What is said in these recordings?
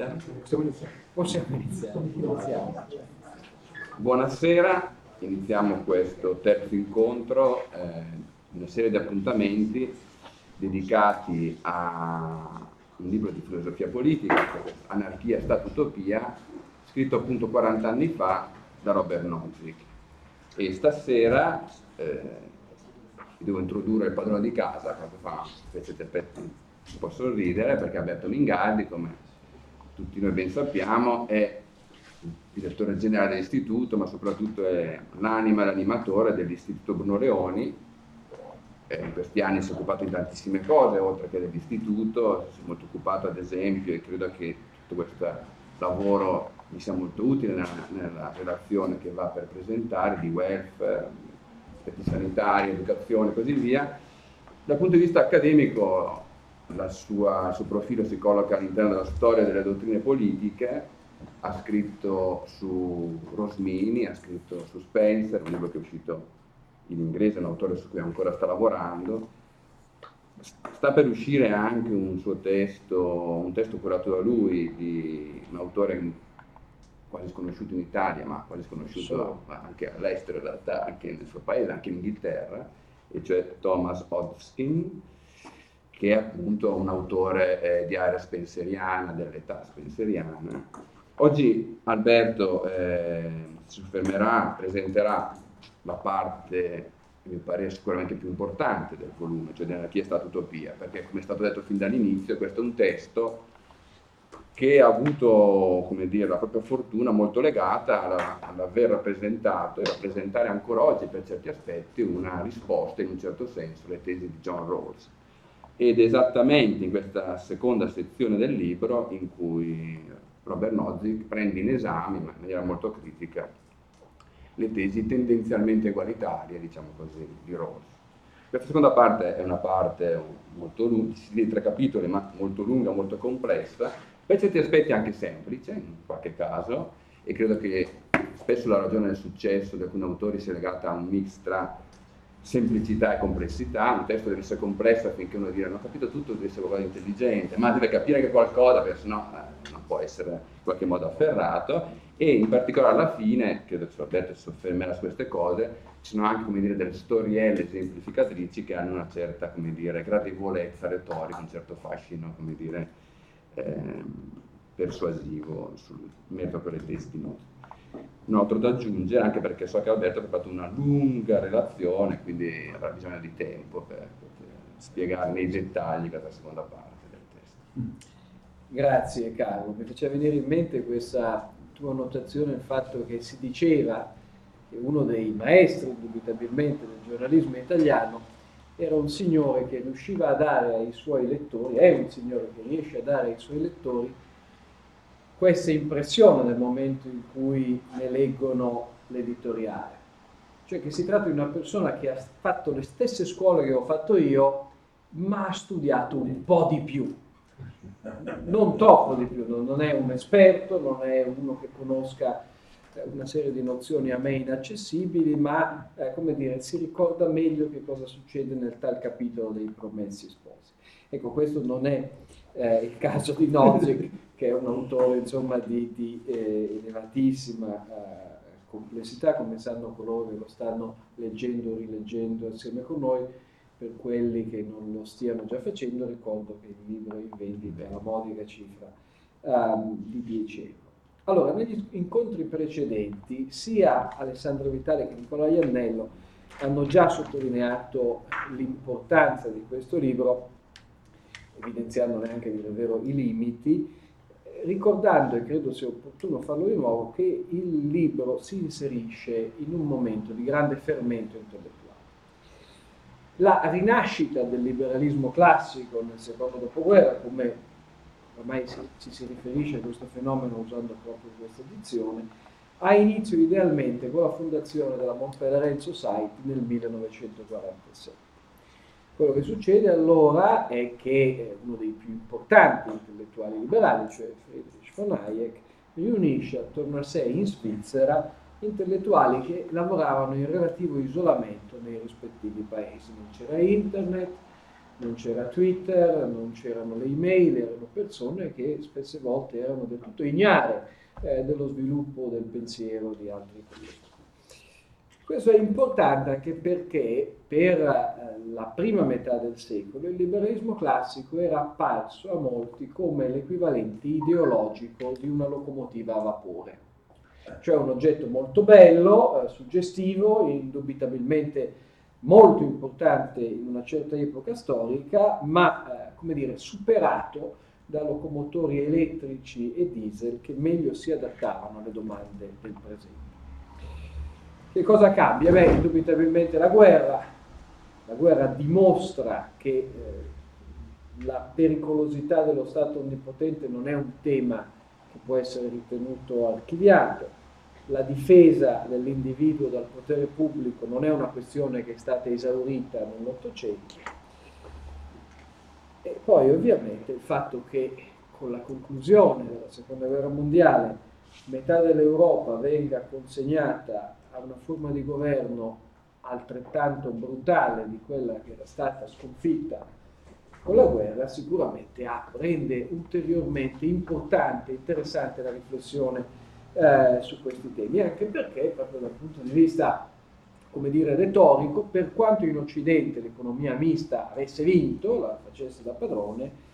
Possiamo iniziare. Possiamo iniziare. Iniziamo. Buonasera, iniziamo questo terzo incontro, eh, una serie di appuntamenti dedicati a un libro di filosofia politica, Anarchia, Stato, Utopia, scritto appunto 40 anni fa da Robert Nozick. E stasera eh, devo introdurre il padrone di casa, proprio fa un po' sorridere, perché Alberto Mingardi, come tutti noi ben sappiamo, è il direttore generale dell'istituto, ma soprattutto è l'anima e l'animatore dell'istituto Bruno Leoni. Eh, in questi anni si è occupato di tantissime cose, oltre che dell'istituto, si è molto occupato ad esempio e credo che tutto questo lavoro mi sia molto utile nella, nella relazione che va per presentare di welfare, aspetti sanitari, educazione e così via. Dal punto di vista accademico sua, il suo profilo si colloca all'interno della storia delle dottrine politiche, ha scritto su Rosmini, ha scritto su Spencer, un libro che è uscito in inglese, un autore su cui ancora sta lavorando. Sta per uscire anche un suo testo, un testo curato da lui, di un autore quasi sconosciuto in Italia, ma quasi sconosciuto anche all'estero in realtà, anche nel suo paese, anche in Inghilterra, e cioè Thomas Hodgkin, che è appunto un autore eh, di area spenseriana, dell'età spenseriana. Oggi Alberto eh, si soffermerà, presenterà la parte mi pare sicuramente più importante del volume, cioè dell'anarchia statutopia, perché come è stato detto fin dall'inizio, questo è un testo che ha avuto dire, la propria fortuna molto legata alla, all'aver rappresentato e rappresentare ancora oggi per certi aspetti una risposta in un certo senso alle tesi di John Rawls ed esattamente in questa seconda sezione del libro in cui Robert Nozick prende in esame, in maniera molto critica, le tesi tendenzialmente egualitarie, diciamo così, di Rawls. Questa seconda parte è una parte molto lunga, di tre capitoli, ma molto lunga, molto complessa, per certi aspetti anche semplice, in qualche caso, e credo che spesso la ragione del successo di alcuni autori sia legata a un mix tra semplicità e complessità, un testo deve essere complesso affinché uno dica non ho capito tutto, deve essere qualcosa di intelligente, ma deve capire che qualcosa, perché sennò eh, non può essere in qualche modo afferrato. E in particolare alla fine, credo che Alberto si soffermerà su queste cose, ci sono anche dire, delle storielle esemplificatrici che hanno una certa dire, gradevolezza retorica, un certo fascino dire, eh, persuasivo sul merito a quelle testi nostre un altro da aggiungere, anche perché so che Alberto ha fatto una lunga relazione, quindi avrà bisogno di tempo per poter spiegare nei dettagli questa seconda parte del testo. Grazie Carlo, mi faceva venire in mente questa tua notazione, il fatto che si diceva che uno dei maestri, indubitabilmente, del giornalismo italiano era un signore che riusciva a dare ai suoi lettori, è un signore che riesce a dare ai suoi lettori questa impressione nel momento in cui ne leggono l'editoriale. Cioè che si tratta di una persona che ha fatto le stesse scuole che ho fatto io, ma ha studiato un po' di più. Non troppo di più, non è un esperto, non è uno che conosca eh, una serie di nozioni a me inaccessibili, ma eh, come dire, si ricorda meglio che cosa succede nel tal capitolo dei promessi sposi. Ecco, questo non è eh, il caso di Nozick, che è un autore insomma, di, di eh, elevatissima eh, complessità, come sanno coloro che lo stanno leggendo o rileggendo assieme con noi. Per quelli che non lo stiano già facendo, ricordo che il libro è in vendita alla modica cifra um, di 10 euro. Allora, negli incontri precedenti, sia Alessandro Vitale che Nicola Iannello hanno già sottolineato l'importanza di questo libro evidenziandone anche di davvero i limiti, ricordando, e credo sia opportuno farlo di nuovo, che il libro si inserisce in un momento di grande fermento intellettuale. La rinascita del liberalismo classico nel secondo dopoguerra, come ormai ci si riferisce a questo fenomeno usando proprio questa edizione, ha inizio idealmente con la fondazione della Montpellier Society nel 1947. Quello che succede allora è che eh, uno dei più importanti intellettuali liberali, cioè Friedrich von Hayek, riunisce attorno a sé in Svizzera intellettuali che lavoravano in relativo isolamento nei rispettivi paesi. Non c'era internet, non c'era Twitter, non c'erano le email, erano persone che spesse volte erano del tutto ignare eh, dello sviluppo del pensiero di altri colleghi. Questo è importante anche perché per eh, la prima metà del secolo il liberalismo classico era apparso a molti come l'equivalente ideologico di una locomotiva a vapore, cioè un oggetto molto bello, eh, suggestivo, indubitabilmente molto importante in una certa epoca storica, ma eh, come dire, superato da locomotori elettrici e diesel che meglio si adattavano alle domande del presente. Che cosa cambia? Beh, indubitabilmente la guerra. La guerra dimostra che eh, la pericolosità dello Stato onnipotente non è un tema che può essere ritenuto archiviato. La difesa dell'individuo dal potere pubblico non è una questione che è stata esaurita nell'Ottocento. E poi ovviamente il fatto che con la conclusione della Seconda Guerra Mondiale metà dell'Europa venga consegnata a una forma di governo altrettanto brutale di quella che era stata sconfitta con la guerra, sicuramente rende ulteriormente importante e interessante la riflessione eh, su questi temi, anche perché proprio dal punto di vista come dire, retorico, per quanto in Occidente l'economia mista avesse vinto, la facesse da padrone,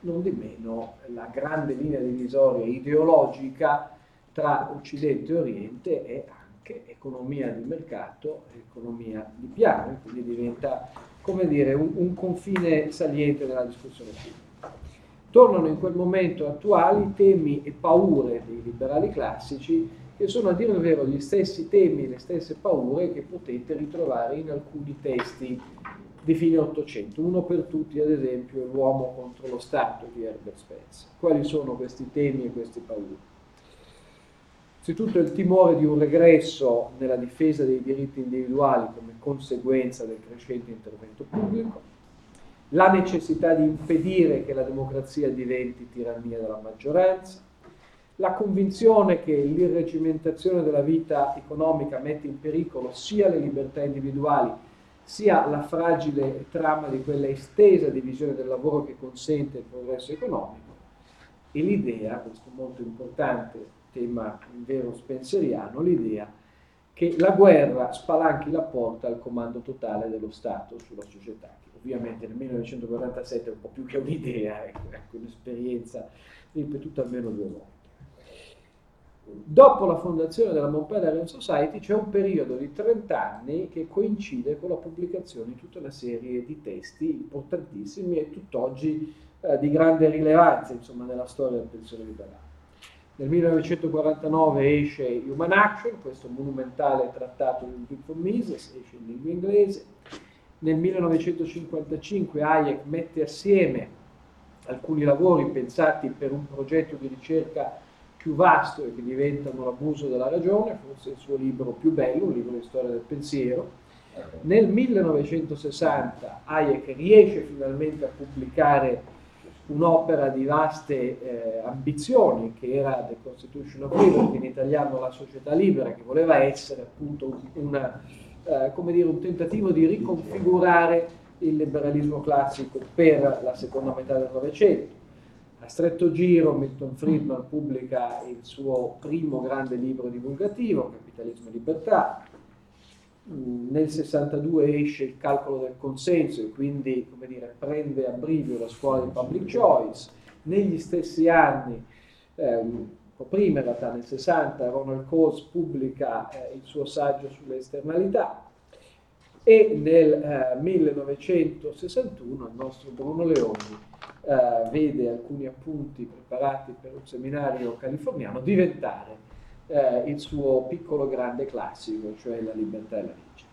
non di meno la grande linea divisoria ideologica tra Occidente e Oriente è anche economia di mercato e economia di piano, quindi diventa come dire, un, un confine saliente della discussione pubblica. Tornano in quel momento attuali temi e paure dei liberali classici che sono a dire il vero gli stessi temi e le stesse paure che potete ritrovare in alcuni testi di fine Ottocento. Uno per tutti, ad esempio, è L'uomo contro lo Stato di Herbert Spencer. Quali sono questi temi e queste paure? Innanzitutto il timore di un regresso nella difesa dei diritti individuali come conseguenza del crescente intervento pubblico, la necessità di impedire che la democrazia diventi tirannia della maggioranza, la convinzione che l'irregimentazione della vita economica mette in pericolo sia le libertà individuali sia la fragile trama di quella estesa divisione del lavoro che consente il progresso economico. E l'idea, questo molto importante, tema vero spenceriano, l'idea che la guerra spalanchi la porta al comando totale dello Stato sulla società, che ovviamente nel 1947 è un po' più che un'idea, ecco, ecco un'esperienza ripetuta almeno due volte. Dopo la fondazione della Montpellier Society c'è un periodo di 30 anni che coincide con la pubblicazione di tutta una serie di testi importantissimi e tutt'oggi eh, di grande rilevanza insomma, nella storia del pensiero liberale. Nel 1949 esce Human Action, questo monumentale trattato di Ludwig Mises, esce in lingua inglese. Nel 1955 Hayek mette assieme alcuni lavori pensati per un progetto di ricerca più vasto e che diventano l'abuso della ragione, forse il suo libro più bello, un libro di storia del pensiero. Nel 1960 Hayek riesce finalmente a pubblicare un'opera di vaste eh, ambizioni che era The Constitution of Liberty, in italiano la società libera, che voleva essere appunto una, eh, dire, un tentativo di riconfigurare il liberalismo classico per la seconda metà del Novecento. A stretto giro Milton Friedman pubblica il suo primo grande libro divulgativo, Capitalismo e Libertà, nel 62 esce il calcolo del consenso e quindi dire, prende a brivio la scuola di public choice. Negli stessi anni, eh, un po' prima in realtà, nel 60, Ronald Coase pubblica eh, il suo saggio sulle esternalità e nel eh, 1961 il nostro Bruno Leoni eh, vede alcuni appunti preparati per un seminario californiano diventare eh, il suo piccolo grande classico, cioè La libertà e la legge.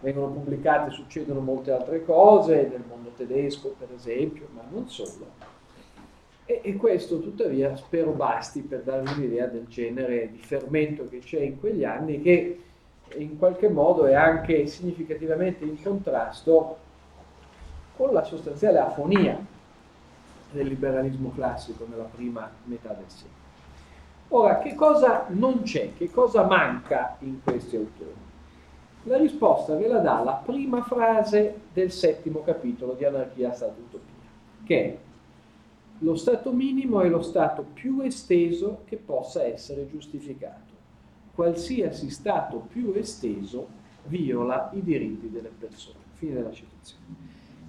Vengono pubblicate, succedono molte altre cose, nel mondo tedesco per esempio, ma non solo. E, e questo tuttavia spero basti per darvi un'idea del genere di fermento che c'è in quegli anni che in qualche modo è anche significativamente in contrasto con la sostanziale afonia del liberalismo classico nella prima metà del secolo. Ora, che cosa non c'è, che cosa manca in questi autori? La risposta ve la dà la prima frase del settimo capitolo di Anarchia, Stato Utopia, che è lo stato minimo è lo stato più esteso che possa essere giustificato. Qualsiasi stato più esteso viola i diritti delle persone. Fine della citazione.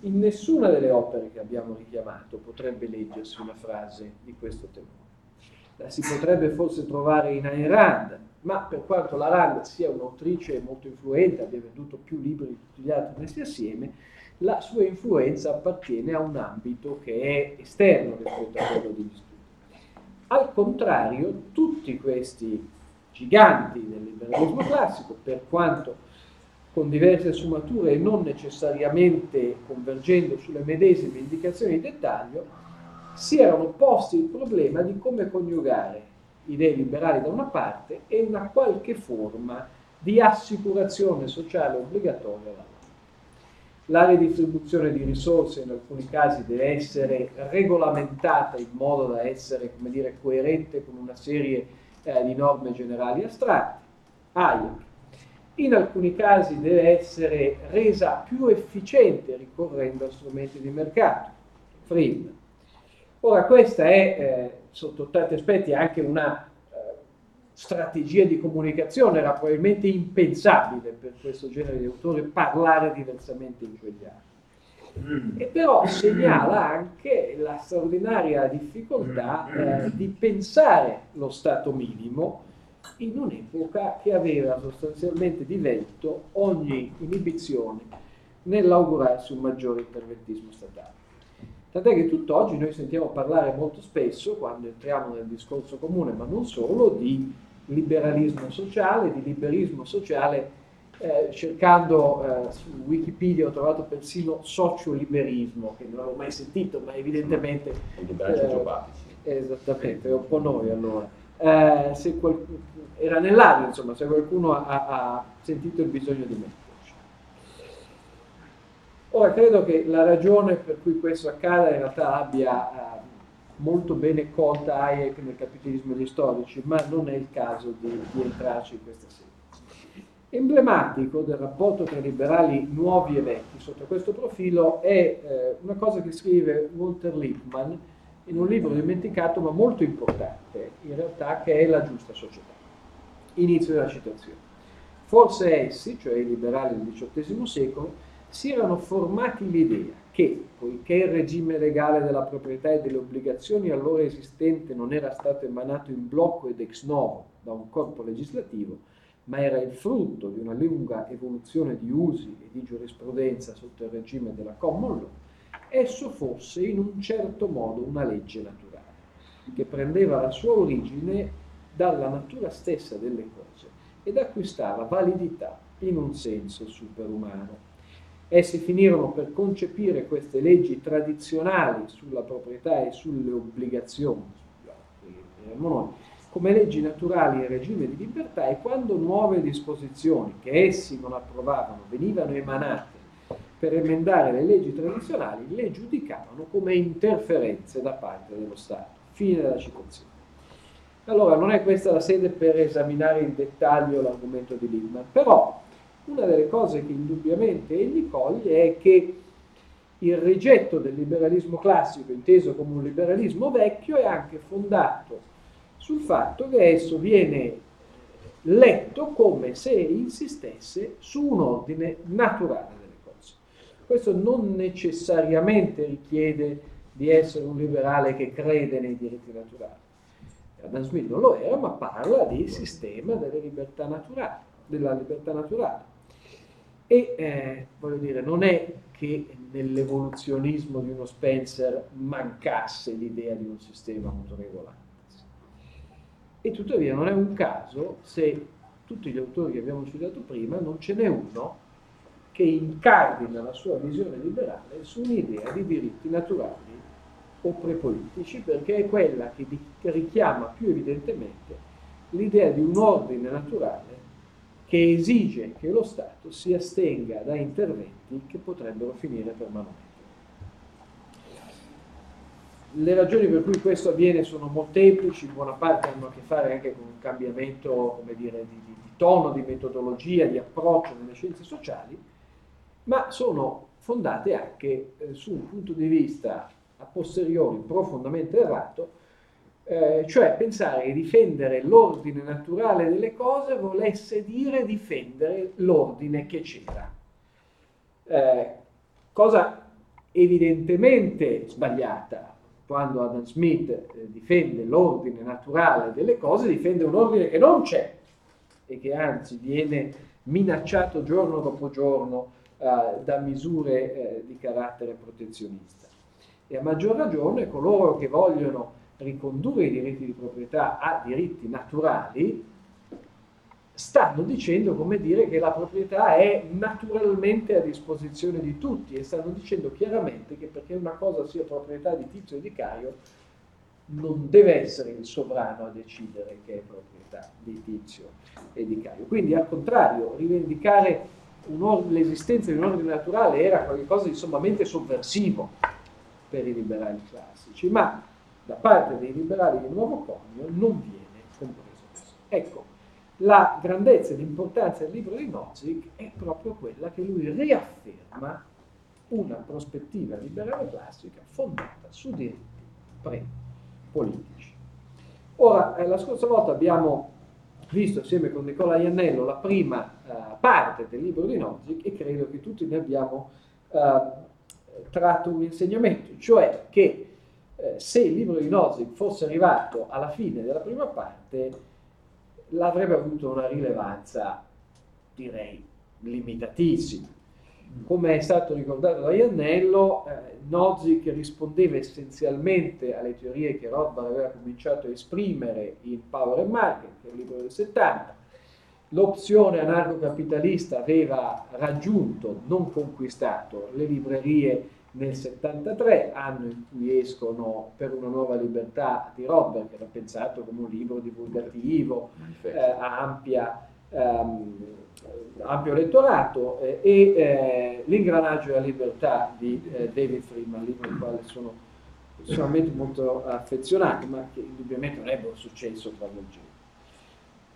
In nessuna delle opere che abbiamo richiamato potrebbe leggersi una frase di questo tenore. La si potrebbe forse trovare in Ayn Rand, ma per quanto la Rand sia un'autrice molto influente, abbia venduto più libri di tutti gli altri messi assieme, la sua influenza appartiene a un ambito che è esterno rispetto a quello degli studi. Al contrario, tutti questi giganti del liberalismo classico, per quanto con diverse sfumature e non necessariamente convergendo sulle medesime indicazioni di dettaglio, si erano posti il problema di come coniugare idee liberali da una parte e una qualche forma di assicurazione sociale obbligatoria dall'altra. La ridistribuzione di risorse in alcuni casi deve essere regolamentata in modo da essere come dire, coerente con una serie eh, di norme generali astratte. Hayek in alcuni casi deve essere resa più efficiente ricorrendo a strumenti di mercato. Friedman. Ora questa è, eh, sotto tanti aspetti, anche una eh, strategia di comunicazione, era probabilmente impensabile per questo genere di autori parlare diversamente in quegli anni. E però segnala anche la straordinaria difficoltà eh, di pensare lo stato minimo in un'epoca che aveva sostanzialmente divelto ogni inibizione nell'augurarsi un maggiore interventismo statale. Tant'è che tutt'oggi noi sentiamo parlare molto spesso, quando entriamo nel discorso comune, ma non solo, di liberalismo sociale, di liberismo sociale, eh, cercando eh, su Wikipedia ho trovato persino socioliberismo, che non avevo mai sentito, ma evidentemente... I liberali eh, Esattamente, è un po' noi allora. Eh, se qual- era nell'aria, insomma, se qualcuno ha, ha, sentito il bisogno di metterci. Ora, credo che la ragione per cui questo accada in realtà abbia eh, molto bene colta Hayek nel capitalismo degli storici, ma non è il caso di, di entrarci in questa sede. Emblematico del rapporto tra liberali nuovi e vecchi sotto questo profilo è eh, una cosa che scrive Walter Lippmann in un libro dimenticato ma molto importante, in realtà, che è La giusta società. Inizio della citazione. Forse essi, cioè i liberali del XVIII secolo, si erano formati l'idea che, poiché il regime legale della proprietà e delle obbligazioni allora esistente non era stato emanato in blocco ed ex novo da un corpo legislativo, ma era il frutto di una lunga evoluzione di usi e di giurisprudenza sotto il regime della common law, esso fosse in un certo modo una legge naturale, che prendeva la sua origine dalla natura stessa delle cose ed acquistava validità in un senso superumano. Essi finirono per concepire queste leggi tradizionali sulla proprietà e sulle obbligazioni, noi, come leggi naturali in regime di libertà e quando nuove disposizioni che essi non approvavano venivano emanate per emendare le leggi tradizionali le giudicavano come interferenze da parte dello Stato. Fine della citazione. Allora, non è questa la sede per esaminare in dettaglio l'argomento di Lippmann, però una delle cose che indubbiamente egli coglie è che il rigetto del liberalismo classico, inteso come un liberalismo vecchio, è anche fondato sul fatto che esso viene letto come se insistesse su un ordine naturale questo non necessariamente richiede di essere un liberale che crede nei diritti naturali. Adam Smith non lo era, ma parla di sistema delle libertà naturali, della libertà naturale. E eh, voglio dire, non è che nell'evoluzionismo di uno Spencer mancasse l'idea di un sistema autoregolante. E tuttavia non è un caso se tutti gli autori che abbiamo citato prima non ce n'è uno che incardina la sua visione liberale su un'idea di diritti naturali o prepolitici, perché è quella che, richiama più evidentemente l'idea di un ordine naturale che esige che lo Stato si astenga da interventi che potrebbero finire per manomettere. le ragioni per cui questo avviene sono molteplici, in buona parte hanno a che fare anche con un cambiamento dire, di, di, di, tono, di metodologia, di approccio nelle scienze sociali, ma sono fondate anche eh, su un punto di vista a posteriori profondamente errato, eh, cioè pensare che difendere l'ordine naturale delle cose volesse dire difendere l'ordine che c'era. Eh, cosa evidentemente sbagliata. Quando Adam Smith eh, difende l'ordine naturale delle cose, difende un ordine che non c'è e che anzi viene minacciato giorno dopo giorno eh, da misure eh, di carattere protezionista. E a maggior ragione coloro che vogliono ricondurre i diritti di proprietà a diritti naturali stanno dicendo come dire che la proprietà è naturalmente a disposizione di tutti e stanno dicendo chiaramente che perché una cosa sia proprietà di Tizio e di Caio non deve essere il sovrano a decidere che è proprietà di Tizio e di Caio. Quindi al contrario, rivendicare or- l'esistenza di un ordine naturale era qualcosa di sommamente sovversivo per i liberali classici, ma da parte dei liberali di nuovo conio non viene compreso. Ecco, la grandezza e l'importanza del libro di Nozick è proprio quella che lui riafferma una prospettiva liberale classica fondata su diritti pre-politici. Ora, eh, la scorsa volta abbiamo visto assieme con Nicola Iannello la prima eh, parte del libro di Nozick e credo che tutti ne abbiamo eh, tratto un insegnamento, cioè che eh, se il libro di Nozick fosse arrivato alla fine della prima parte, l'avrebbe avuto una rilevanza, direi, limitatissima. Come è stato ricordato da Iannello, eh, Nozick rispondeva essenzialmente alle teorie che Rothbard aveva cominciato a esprimere in Power and Market, che è il libro del 70. L'opzione anarcocapitalista aveva raggiunto, non conquistato, le librerie nel 73, anno in cui escono Per una nuova libertà di Robert, che era pensato come un libro divulgativo, eh, a ampia, ehm, ampio elettorato, eh, e eh, L'ingranaggio della libertà di eh, David Freeman, libro al quale sono personalmente molto affezionato, ma che indubbiamente non ebbe un successo travolgente.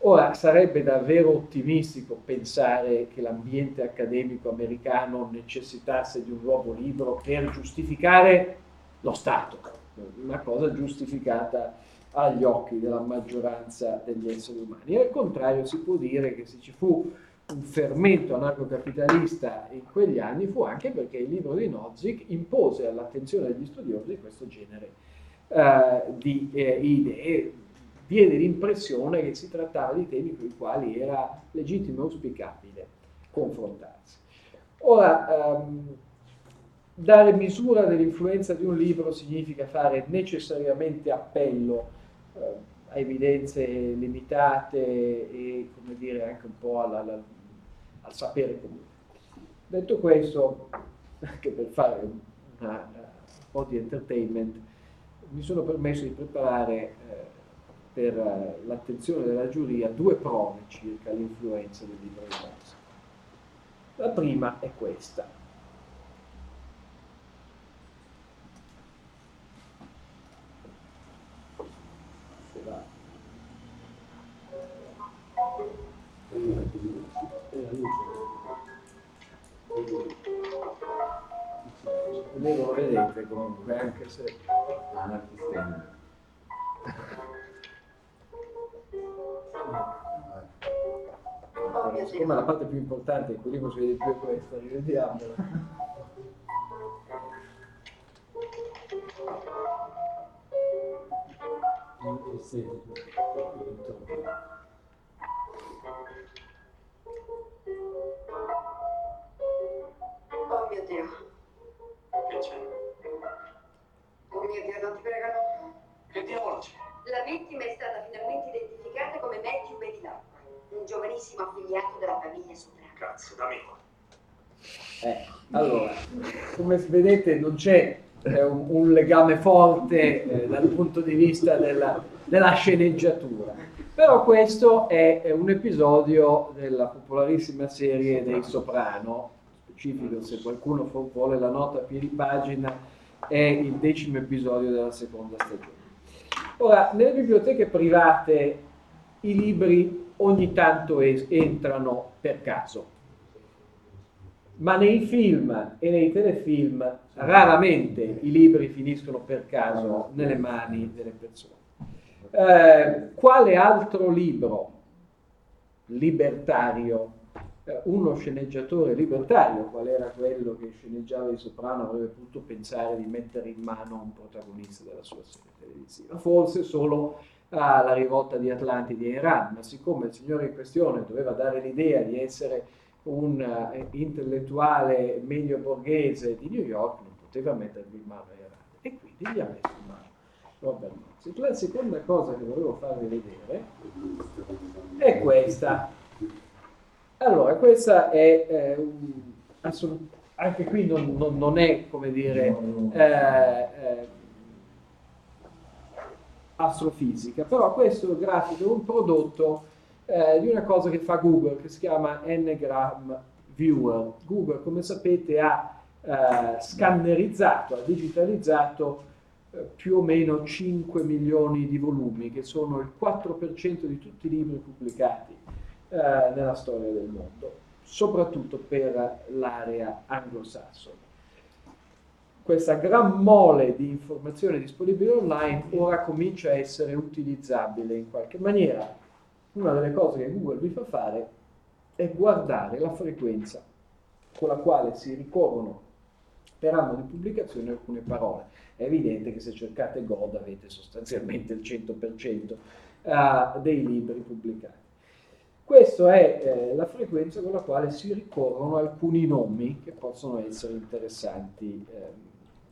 Ora, sarebbe davvero ottimistico pensare che l'ambiente accademico americano necessitasse di un nuovo libro per giustificare lo Stato, una cosa giustificata agli occhi della maggioranza degli esseri umani. Al contrario si può dire che se ci fu un fermento anarcocapitalista in quegli anni fu anche perché il libro di Nozick impose all'attenzione degli studiosi questo genere eh, di eh, idee diede l'impressione che si trattava di temi con i quali era legittimo e auspicabile confrontarsi. Ora, ehm, dare misura dell'influenza di un libro significa fare necessariamente appello eh, a evidenze limitate e, come dire, anche un po' alla, alla, al sapere comune. Detto questo, anche per fare una, un po' di entertainment, mi sono permesso di preparare eh, per eh, l'attenzione della giuria due prove circa l'influenza del libro di base. La prima è questa. Voi lo vedete comunque anche se... Siccome la parte più importante in cui libro si vede più è questa, rivediamola. Oh mio Dio. Che c'è? Oh mio Dio, non ti pregano. Che diavolo c'è? La vittima è stata finalmente identificata come Matthew Bedilacqua, un giovanissimo affiliato della famiglia Soprano. Cazzo, dammi qua. Eh, allora, come vedete non c'è eh, un, un, legame forte eh, dal punto di vista della, della sceneggiatura, però questo è, è, un episodio della popolarissima serie dei Soprano, specifico se qualcuno vuole la nota a piedi pagina, è il decimo episodio della seconda stagione. Ora, nelle biblioteche private i libri ogni tanto es- entrano per caso, ma nei film e nei telefilm raramente i libri finiscono per caso nelle mani delle persone. Eh, quale altro libro libertario, eh, uno sceneggiatore libertario, qual era quello che sceneggiava il Soprano, avrebbe potuto pensare di mettere in mano un protagonista della sua serie televisiva? Forse solo alla rivolta di Atlantide e Iran, ma siccome il signore in questione doveva dare l'idea di essere un uh, intellettuale medio borghese di New York, non poteva mettervi in mano Iran e quindi gli ha messo in mano Robert Nozick. La seconda cosa che volevo farvi vedere è questa. Allora, questa è eh, un, assolut- anche qui non, non, non, è come dire eh, eh, astrofisica, però questo grafico è un prodotto eh, di una cosa che fa Google che si chiama Ngram Viewer. Google, come sapete, ha eh, scannerizzato, ha digitalizzato eh, più o meno 5 milioni di volumi, che sono il 4% di tutti i libri pubblicati eh, nella storia del mondo, soprattutto per l'area anglosassone questa gran mole di informazioni disponibili online ora comincia a essere utilizzabile in qualche maniera. Una delle cose che Google vi fa fare è guardare la frequenza con la quale si ricorrono per anno di pubblicazione alcune parole. È evidente che se cercate God avete sostanzialmente il 100% uh, dei libri pubblicati. Questa è eh, la frequenza con la quale si ricorrono alcuni nomi che possono essere interessanti eh,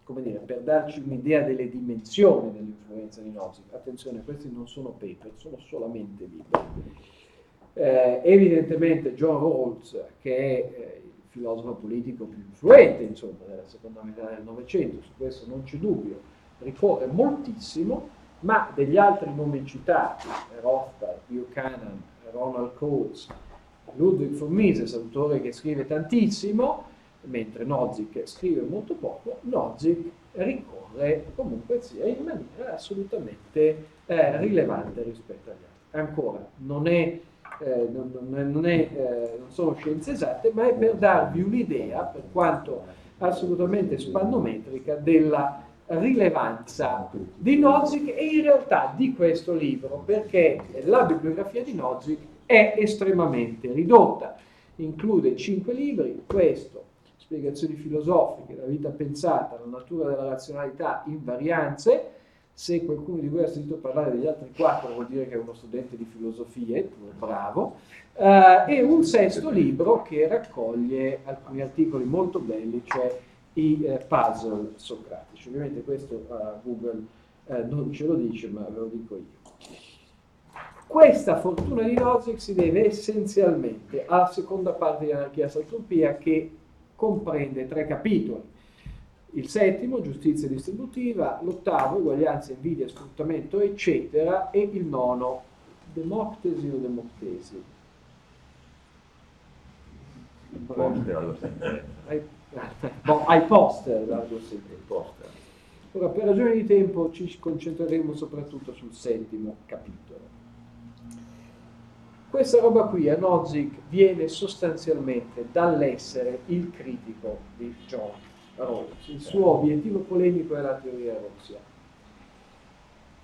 come dire, per darci un'idea delle dimensioni dell'influenza di Nozick. Attenzione, questi non sono paper, sono solamente libri. Eh, evidentemente John Rawls, che è eh, il filosofo politico più influente insomma, della seconda metà del Novecento, su questo non c'è dubbio, ricorre moltissimo, ma degli altri nomi citati, Rothbard, Buchanan, Ronald Coates, Ludwig von Mises, autore che scrive tantissimo, mentre Nozick scrive molto poco, Nozick ricorre comunque sia in maniera assolutamente eh, rilevante rispetto agli altri. Ancora, non, è, eh, non, non, è, eh, non sono scienze esatte, ma è per darvi un'idea, per quanto assolutamente spannometrica, della rilevanza di Nozick e in realtà di questo libro, perché la bibliografia di Nozick è estremamente ridotta. Include cinque libri, questo, spiegazioni filosofiche, la vita pensata, la natura della razionalità, invarianze. Se qualcuno di voi ha sentito parlare degli altri quattro vuol dire che è uno studente di filosofie, bravo. Uh, e un sesto libro che raccoglie alcuni articoli molto belli, cioè i eh, puzzle socratici. Ovviamente questo uh, Google eh, non ce lo dice, ma ve lo dico io. Questa fortuna di Nozick si deve essenzialmente alla seconda parte di Anarchia Saltopia che comprende tre capitoli. Il settimo, giustizia distributiva, l'ottavo, uguaglianza, invidia, sfruttamento, eccetera, e il nono, democtesi o democtesi. Sentenza. Ai poster allo sentenza. Ora, per ragioni di tempo ci concentreremo soprattutto sul settimo capitolo. Questa roba qui a Nozick viene sostanzialmente dall'essere il critico di John Rawls. Il suo obiettivo polemico è la teoria rawlsiana.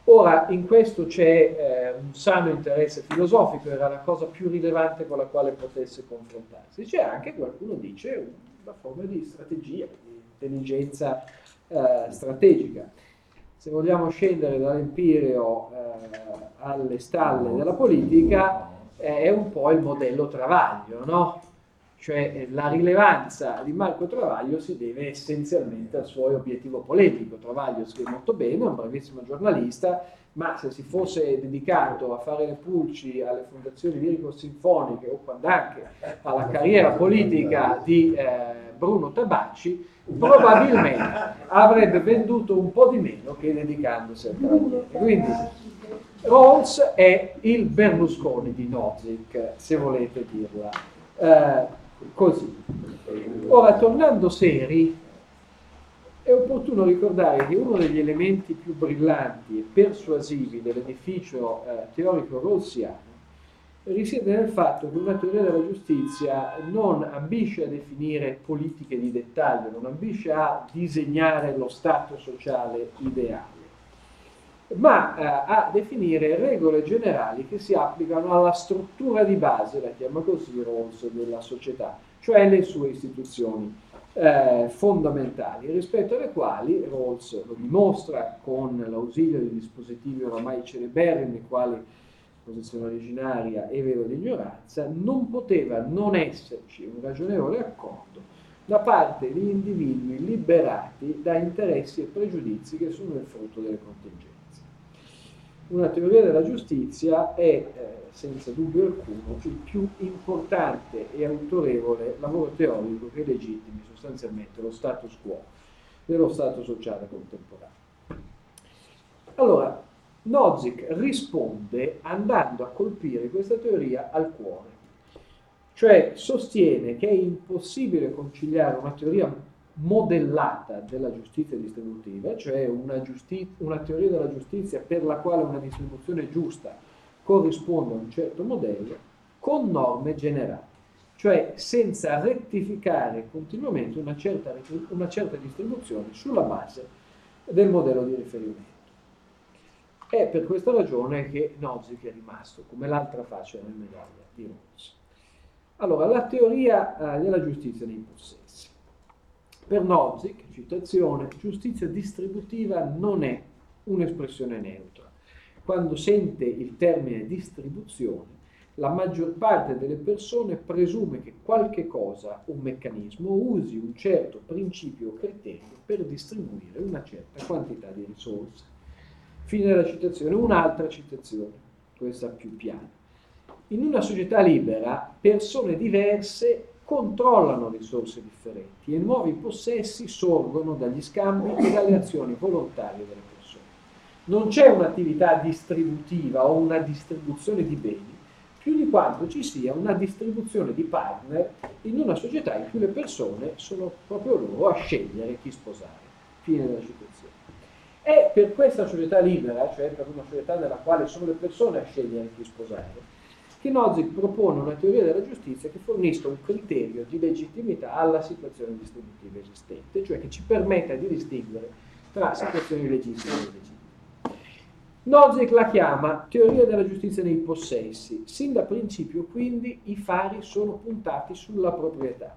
Ora, in questo c'è eh, un sano interesse filosofico, era la cosa più rilevante con la quale potesse confrontarsi. C'è anche, qualcuno dice, una forma di strategia, di intelligenza eh, strategica. Se vogliamo scendere dall'empireo eh, alle stalle della politica, è un po' il modello Travaglio, no? Cioè eh, la rilevanza di Marco Travaglio si deve essenzialmente al suo obiettivo polemico. Travaglio scrive molto bene, è un bravissimo giornalista, ma se si fosse dedicato a fare le pulci alle fondazioni lirico-sinfoniche o quando anche alla carriera politica di eh, Bruno Tabacci, probabilmente avrebbe venduto un po' di meno che dedicandosi al Travaglio. Quindi Rawls è il Berlusconi di Nozick, se volete dirla eh, così. Ora, tornando seri, È opportuno ricordare che uno degli elementi più brillanti e persuasivi dell'edificio eh, teorico rossiano risiede nel fatto che una teoria della giustizia non ambisce a definire politiche di dettaglio, non ambisce a disegnare lo stato sociale ideale, ma eh, a definire regole generali che si applicano alla struttura di base, la chiama così Rawls, della società, cioè le sue istituzioni eh, fondamentali, rispetto alle quali Rawls lo dimostra con l'ausilio di dispositivi oramai celeberrimi, quali posizione originaria e velo di ignoranza, non poteva non esserci un ragionevole accordo da parte di individui liberati da interessi e pregiudizi che sono il frutto delle contingenze. Una teoria della giustizia è, eh, senza dubbio alcuno, il più importante e autorevole lavoro teorico che legittimi sostanzialmente lo status quo dello Stato sociale contemporaneo. Allora, Nozick risponde andando a colpire questa teoria al cuore, cioè sostiene che è impossibile conciliare una teoria modellata della giustizia distributiva, cioè una, giusti- una teoria della giustizia per la quale una distribuzione giusta corrisponde a un certo modello, con norme generali, cioè senza rettificare continuamente una certa, una certa distribuzione sulla base del modello di riferimento. È per questa ragione che Nozick è rimasto come l'altra faccia della medaglia di Rawls. Allora, la teoria eh, della giustizia nei possessi. Per Nozick, citazione, giustizia distributiva non è un'espressione neutra. Quando sente il termine distribuzione, la maggior parte delle persone presume che qualche cosa, un meccanismo, usi un certo principio o criterio per distribuire una certa quantità di risorse. Fine della citazione. Un'altra citazione, questa più piana. In una società libera, persone diverse controllano risorse differenti e nuovi possessi sorgono dagli scambi e dalle azioni volontarie delle persone. Non c'è un'attività distributiva o una distribuzione di beni più di quanto ci sia una distribuzione di partner in una società in cui le persone sono proprio loro a scegliere chi sposare. Fine della citazione. È per questa società libera, cioè per una società nella quale sono le persone a scegliere chi sposare, che Nozick propone una teoria della giustizia che fornisca un criterio di legittimità alla situazione distributiva esistente, cioè che ci permetta di distinguere tra situazioni legittime e illegittime. Nozick la chiama teoria della giustizia nei possessi. Sin da principio, quindi, i fari sono puntati sulla proprietà.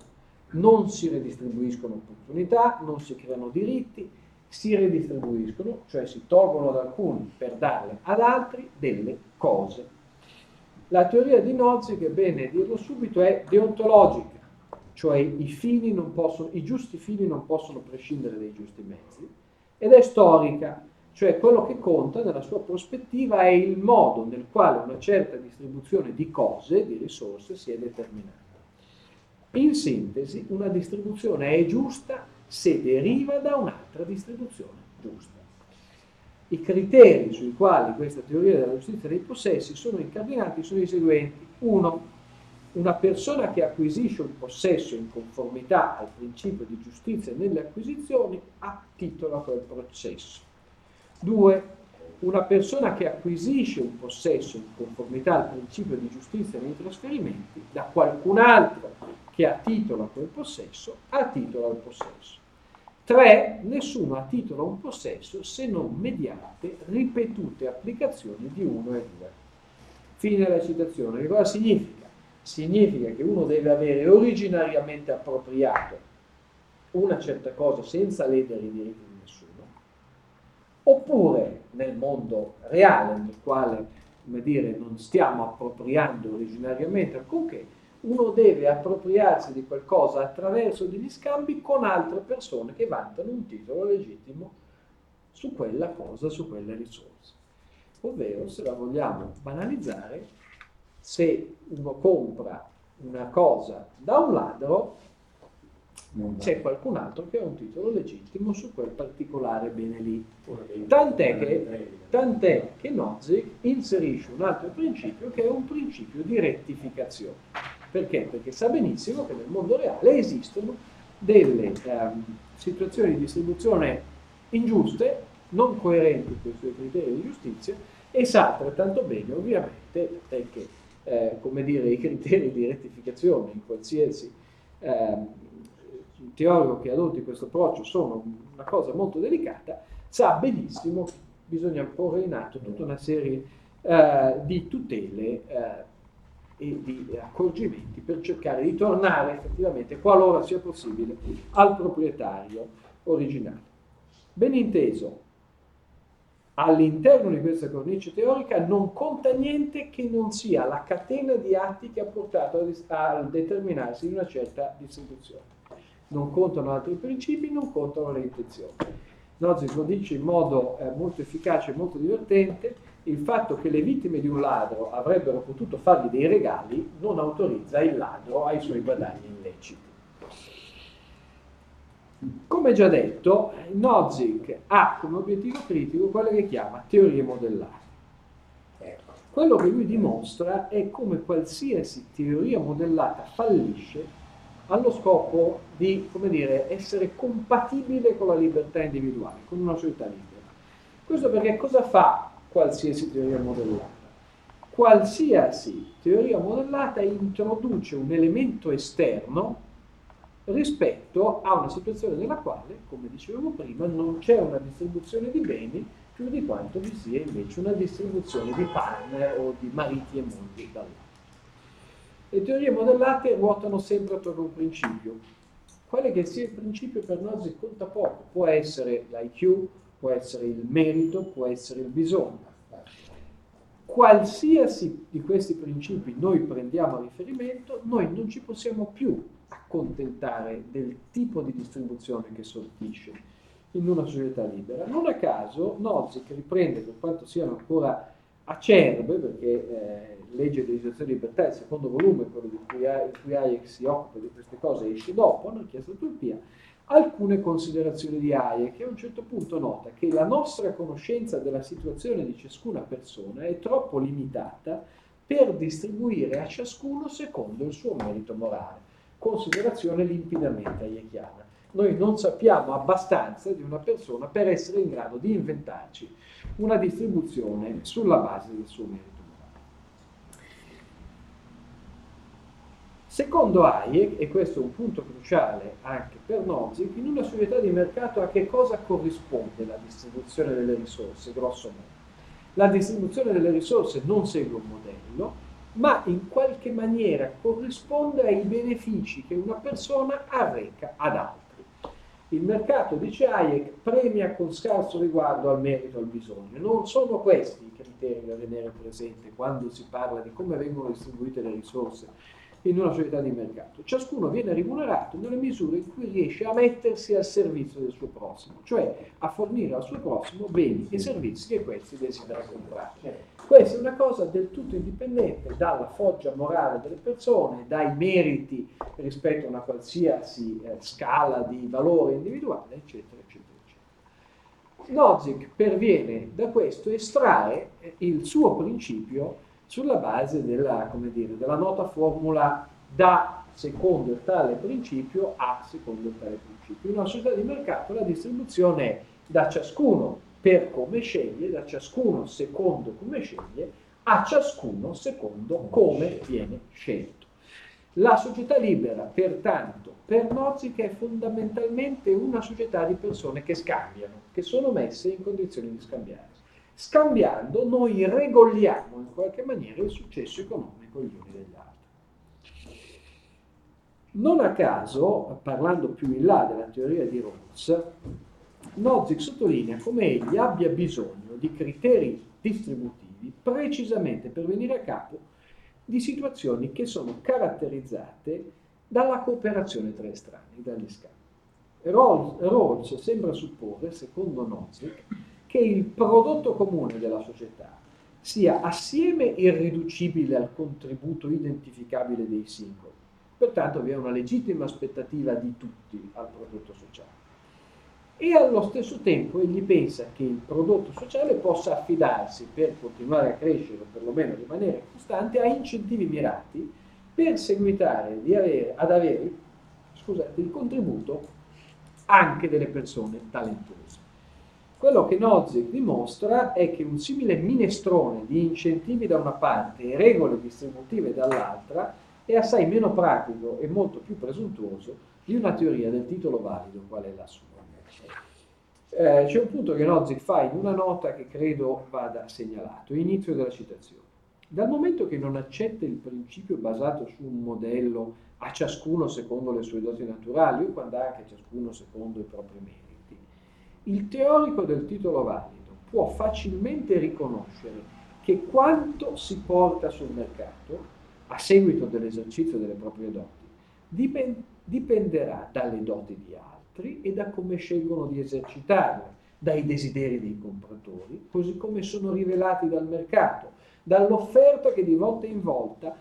Non si redistribuiscono opportunità, non si creano diritti, si redistribuiscono, cioè si tolgono ad alcuni per darle ad altri delle cose. La teoria di Nozick, è bene dirlo subito, è deontologica, cioè i, possono, i giusti fini non possono prescindere dai giusti mezzi, ed è storica, cioè quello che conta nella sua prospettiva è il modo nel quale una certa distribuzione di cose, di risorse, si è determinata. In sintesi, una distribuzione è giusta se deriva da un'altra distribuzione giusta. I criteri sui quali questa teoria della giustizia dei possessi sono incardinati sono i seguenti. Uno, una persona che acquisisce un possesso in conformità al principio di giustizia nelle acquisizioni ha titolo a quel processo. Due, una persona che acquisisce un possesso in conformità al principio di giustizia nei trasferimenti da qualcun altro che ha titolo a quel possesso ha titolo al possesso. 3. Nessuno ha titolo a un possesso se non mediante ripetute applicazioni di uno e due. Fine della citazione. Che cosa significa? Significa che uno deve avere originariamente appropriato una certa cosa senza ledere i diritti di nessuno, oppure nel mondo reale nel quale come dire, non stiamo appropriando originariamente alcunché, uno deve appropriarsi di qualcosa attraverso degli scambi con altre persone che vantano un titolo legittimo su quella cosa, su quelle risorse. Ovvero, se la vogliamo banalizzare, se uno compra una cosa da un ladro, c'è qualcun altro che ha un titolo legittimo su quel particolare bene lì. Tant'è che, tant'è che Nozick inserisce un altro principio che è un principio di rettificazione perché? Perché sa benissimo che nel mondo reale esistono delle, um, situazioni di distribuzione ingiuste, non coerenti con i suoi criteri di giustizia, e sa altrettanto bene, ovviamente, che eh, come dire, i criteri di rettificazione in qualsiasi eh, teorico che adotti questo approccio sono una cosa molto delicata, sa benissimo che bisogna porre in atto tutta una serie eh, di tutele eh, e di accorgimenti per cercare di tornare effettivamente, qualora sia possibile, al proprietario originale. Ben inteso, all'interno di questa cornice teorica non conta niente che non sia la catena di atti che ha portato al determinarsi di una certa distribuzione. Non contano altri principi, non contano le intenzioni. Nozick lo dice in modo eh, molto efficace e molto divertente, il fatto che le vittime di un ladro avrebbero potuto fargli dei regali non autorizza il ladro ai suoi guadagni illeciti. Come già detto, Nozick ha come obiettivo critico quello che chiama teorie modellate. Ecco. Quello che lui dimostra è come qualsiasi teoria modellata fallisce allo scopo di come dire, essere compatibile con la libertà individuale, con una società libera. Questo perché cosa fa qualsiasi teoria modellata? Qualsiasi teoria modellata introduce un elemento esterno rispetto a una situazione nella quale, come dicevamo prima, non c'è una distribuzione di beni più di quanto vi sia invece una distribuzione di pane o di mariti e mogli dall'altro. Le teorie modellate ruotano sempre attorno a un principio. Quale che sia il principio per Nozick conta poco, può essere l'IQ, può essere il merito, può essere il bisogno. Qualsiasi di questi principi noi prendiamo a riferimento, noi non ci possiamo più accontentare del tipo di distribuzione che sortisce in una società libera. Non a caso Nozick riprende, per quanto siano ancora acerbe, perché eh, Legge di legislazione di libertà, il secondo volume, quello di cui, in Hayek si occupa di queste cose, esce dopo, Anarchia Stratopia, alcune considerazioni di Hayek che a un certo punto nota che la nostra conoscenza della situazione di ciascuna persona è troppo limitata per distribuire a ciascuno secondo il suo merito morale considerazione limpidamente hayekiana. Noi non sappiamo abbastanza di una persona per essere in grado di inventarci una distribuzione sulla base del suo merito. Secondo Hayek, e questo è un punto cruciale anche per Nozick, in una società di mercato a che cosa corrisponde la distribuzione delle risorse, grosso modo? La distribuzione delle risorse non segue un modello, ma in qualche maniera corrisponde ai benefici che una persona arreca ad altri. Il mercato, dice Hayek, premia con scarso riguardo al merito e al bisogno. Non sono questi i criteri da tenere presente quando si parla di come vengono distribuite le risorse in una società di mercato. Ciascuno viene remunerato nelle misure in cui riesce a mettersi al servizio del suo prossimo, cioè a fornire al suo prossimo beni e servizi che questi desidera comprare. Questa è una cosa del tutto indipendente dalla foggia morale delle persone, dai meriti rispetto a una qualsiasi eh, scala di valore individuale, eccetera, eccetera, eccetera. Nozick perviene da questo estrae eh, il suo principio sulla base della, dire, della nota formula da secondo tale principio a secondo tale principio. In una società di mercato la distribuzione è da ciascuno per come sceglie, da ciascuno secondo come sceglie, a ciascuno secondo come viene scelto. La società libera, pertanto, per Nozick è fondamentalmente una società di persone che scambiano, che sono messe in condizioni di scambiare. Scambiando noi regoliamo in qualche maniera il successo economico gli uni degli altri. Non a caso, parlando più in là della teoria di Rawls, Nozick sottolinea come egli abbia bisogno di criteri distributivi precisamente per venire a capo di situazioni che sono caratterizzate dalla cooperazione tra estranei, dagli scambi. Rawls, sembra supporre, secondo Nozick, che il prodotto comune della società sia assieme irriducibile al contributo identificabile dei singoli. Pertanto vi è una legittima aspettativa di tutti al prodotto sociale. E allo stesso tempo egli pensa che il prodotto sociale possa affidarsi per continuare a crescere o perlomeno rimanere costante a incentivi mirati per seguitare avere, ad avere scusate, il contributo anche delle persone talentose. Quello che Nozick dimostra è che un simile minestrone di incentivi da una parte e regole distributive dall'altra è assai meno pratico e molto più presuntuoso di una teoria del titolo valido qual è la sua. Eh, c'è un punto che Nozick fa in una nota che credo vada segnalato, inizio della citazione. Dal momento che non accetta il principio basato su un modello a ciascuno secondo le sue doti naturali o quando anche ciascuno secondo i propri meriti, il teorico del titolo valido può facilmente riconoscere che quanto si porta sul mercato a seguito dell'esercizio delle proprie doti dipenderà dalle doti di altri e da come scelgono di esercitarle, dai desideri dei compratori, così come sono rivelati dal mercato, dall'offerta che di volta in volta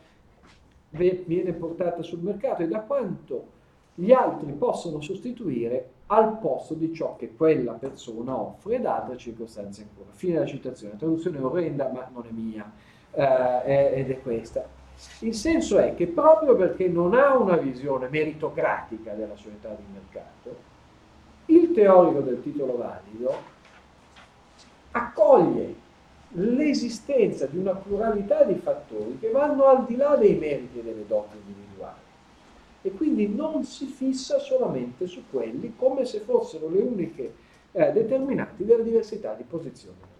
viene portata sul mercato e da quanto gli altri possono sostituire al posto di ciò che quella persona offre ed altre circostanze ancora. Fine della citazione, traduzione orrenda ma non è mia eh, ed è questa. Il senso è che proprio perché non ha una visione meritocratica della società di mercato, il teorico del titolo valido accoglie l'esistenza di una pluralità di fattori che vanno al di là dei meriti e delle doti individuali e quindi non si fissa solamente su quelli come se fossero le uniche eh, determinanti della diversità di posizione.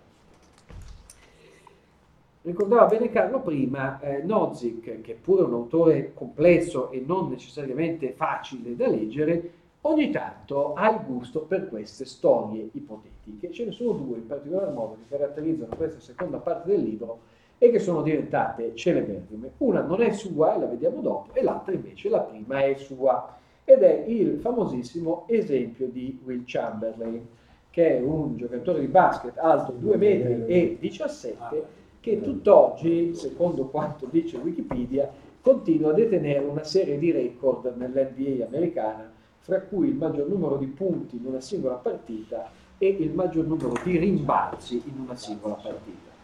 Ricordava bene Carlo prima eh, Nozick, che pure è un autore complesso e non necessariamente facile da leggere, ogni tanto ha il gusto per queste storie ipotetiche. Ce ne sono due in particolar modo che caratterizzano questa seconda parte del libro e che sono diventate celeberrime. Una non è sua, la vediamo dopo, e l'altra invece, la prima, è sua. Ed è il famosissimo esempio di Will Chamberlain, che è un giocatore di basket alto 2 metri e 17, che tutt'oggi, secondo quanto dice Wikipedia, continua a detenere una serie di record nell'NBA americana, fra cui il maggior numero di punti in una singola partita e il maggior numero di rimbalzi in una singola partita.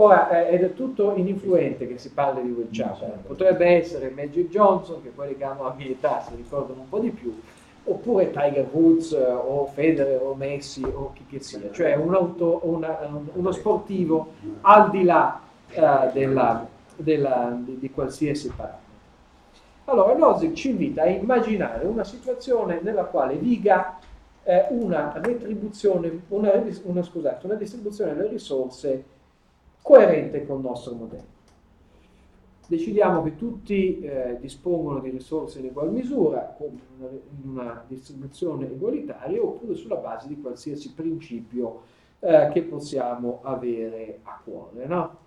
Ora eh, è del tutto ininfluente che si parli di Will Chamberlain, potrebbe essere Magic Johnson, che quelli che hanno la mia età si ricordano un po' di più, oppure Tiger Woods eh, o Federer o Messi o chi che sia, cioè un auto, una, uno sportivo al di là uh, della, della, di, di, qualsiasi parametro. Allora Nozick ci invita a immaginare una situazione nella quale viga eh, una retribuzione, una, una, scusate, una distribuzione delle risorse coerente con il nostro modello. Decidiamo che tutti eh, dispongono di risorse in ugual misura, con una, una, distribuzione egualitaria, oppure sulla base di qualsiasi principio eh, che possiamo avere a cuore. No?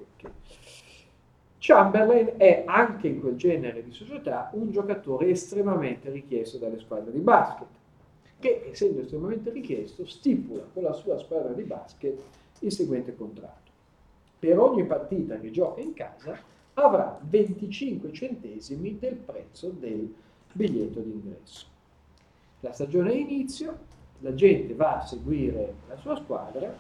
Chamberlain è anche in quel genere di società un giocatore estremamente richiesto dalle squadre di basket, che essendo estremamente richiesto stipula con la sua squadra di basket il seguente contratto per ogni partita che gioca in casa avrà 25 centesimi del prezzo del biglietto d'ingresso. La stagione inizio, la gente va a seguire la sua squadra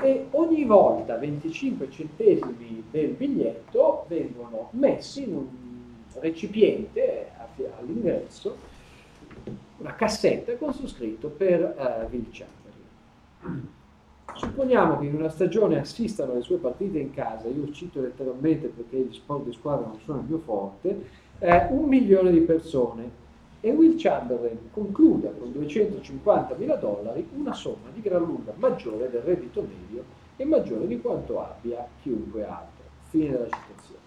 e ogni volta 25 centesimi del biglietto vengono messi in un recipiente all'ingresso, una cassetta con su scritto per uh, Will Chamberlain. Supponiamo che in una stagione assistano alle sue partite in casa, io cito letteralmente perché gli sport di squadra non sono il mio forte, eh, un milione di persone e Will Chamberlain conclude con 250 mila dollari una somma di gran lunga maggiore del reddito medio e maggiore di quanto abbia chiunque altro. Fine della citazione.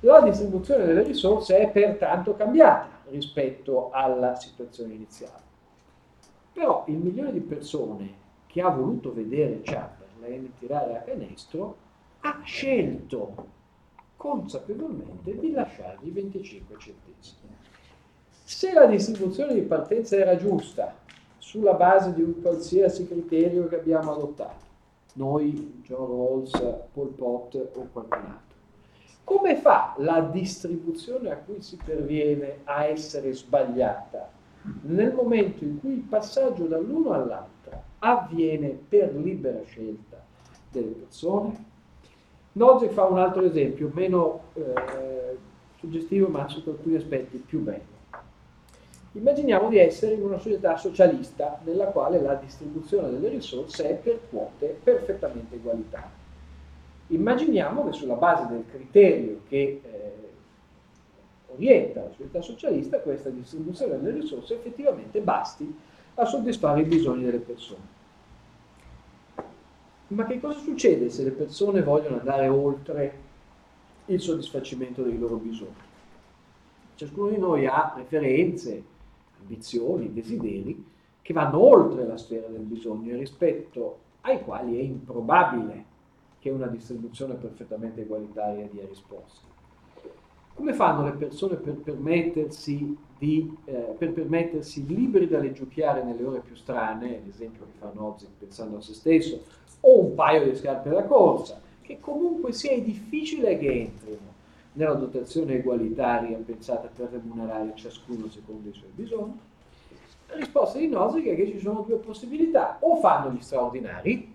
La distribuzione delle risorse è pertanto cambiata rispetto alla situazione iniziale. Però il milione di persone che ha voluto vedere Chamberlain tirare a canestro, ha scelto consapevolmente di lasciargli 25 centesimi. Se la distribuzione di partenza era giusta, sulla base di un qualsiasi criterio che abbiamo adottato, noi, John Rawls, Paul Pot o qualcun altro, come fa la distribuzione a cui si perviene a essere sbagliata nel momento in cui il passaggio dall'uno all'altro avviene per libera scelta delle persone. Nozick fa un altro esempio, meno eh, suggestivo ma sotto alcuni aspetti più bello. Immaginiamo di essere in una società socialista nella quale la distribuzione delle risorse è per quote perfettamente egualitarie. Immaginiamo che sulla base del criterio che eh, orienta la società socialista questa distribuzione delle risorse effettivamente basti a soddisfare i bisogni delle persone. Ma che cosa succede se le persone vogliono andare oltre il soddisfacimento dei loro bisogni? Ciascuno di noi ha preferenze, ambizioni, desideri che vanno oltre la sfera del bisogno e rispetto ai quali è improbabile che una distribuzione perfettamente egualitaria dia risposta. Come fanno le persone per permettersi, di, eh, per permettersi liberi da leggiucchiare nelle ore più strane, l'esempio che fa Nozick pensando a se stesso, o un paio di scarpe da corsa, che comunque sia difficile che entrino nella dotazione egualitaria pensata per remunerare ciascuno secondo i suoi bisogni? La risposta di Nozick è che ci sono due possibilità, o fanno gli straordinari,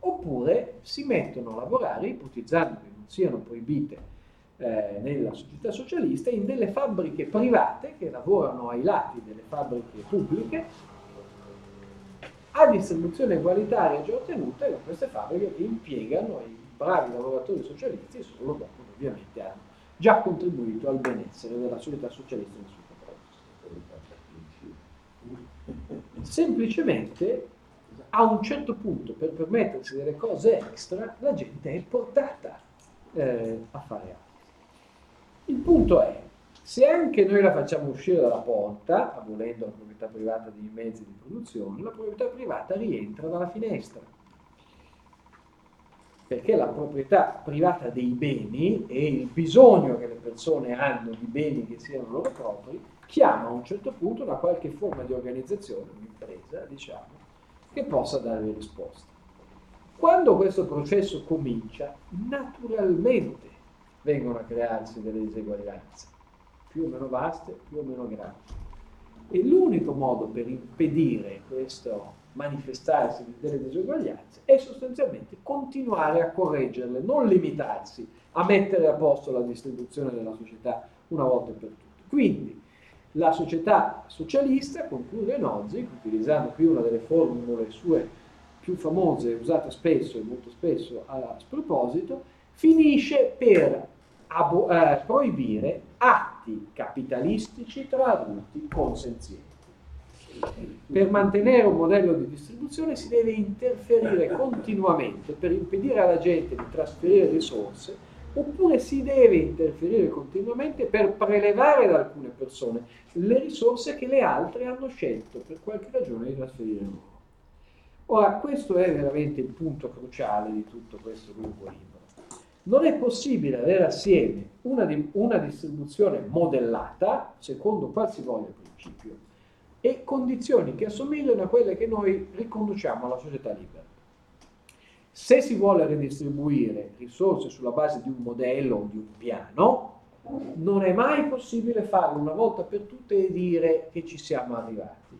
oppure si mettono a lavorare, ipotizzando che non siano proibite eh, nella società socialista, in delle fabbriche private che lavorano ai lati delle fabbriche pubbliche a distribuzione egualitaria già ottenuta da queste fabbriche che impiegano i bravi lavoratori socialisti solo dopo che ovviamente hanno già contribuito al benessere della società socialista nel suo complesso. Semplicemente a un certo punto per permettersi delle cose extra la gente è portata eh, a fare altro. Il punto è, se anche noi la facciamo uscire dalla porta, abolendo la proprietà privata dei mezzi di produzione, la proprietà privata rientra dalla finestra. Perché la proprietà privata dei beni e il bisogno che le persone hanno di beni che siano loro propri chiama a un certo punto una qualche forma di organizzazione, un'impresa, diciamo, che possa dare risposta. Quando questo processo comincia, naturalmente vengono a crearsi delle diseguaglianze, più o meno vaste, più o meno gravi. E l'unico modo per impedire questo manifestarsi delle diseguaglianze è sostanzialmente continuare a correggerle, non limitarsi a mettere a posto la distribuzione della società una volta per tutte. Quindi la società socialista, conclude Nozick, utilizzando qui una delle formule sue più famose, usata spesso e molto spesso a sproposito, finisce per abo- eh, proibire atti capitalistici tra adulti consenzienti. Per mantenere un modello di distribuzione si deve interferire continuamente per impedire alla gente di trasferire risorse oppure si deve interferire continuamente per prelevare da alcune persone le risorse che le altre hanno scelto per qualche ragione di trasferire loro. Ora, questo è veramente il punto cruciale di tutto questo lungo libro. Non è possibile avere assieme una, di, una distribuzione modellata, secondo qualsivoglia principio, e condizioni che assomigliano a quelle che noi riconduciamo alla società libera. Se si vuole redistribuire risorse sulla base di un modello o di un piano, non è mai possibile farlo una volta per tutte e dire che ci siamo arrivati,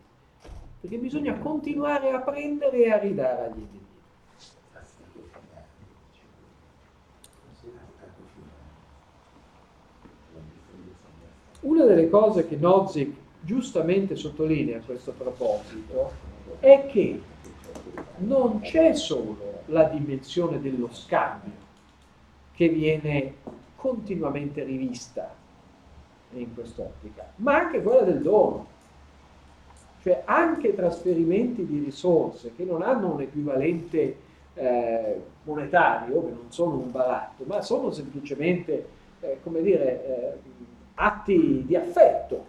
perché bisogna continuare a prendere e a ridare agli individui. Una delle cose che Nozick giustamente sottolinea a questo proposito è che non c'è solo la dimensione dello scambio che viene continuamente rivista in quest'ottica, ma anche quella del dono. Cioè anche trasferimenti di risorse che non hanno un equivalente eh, monetario, che non sono un baratto, ma sono semplicemente, eh, come dire, eh, atti di affetto,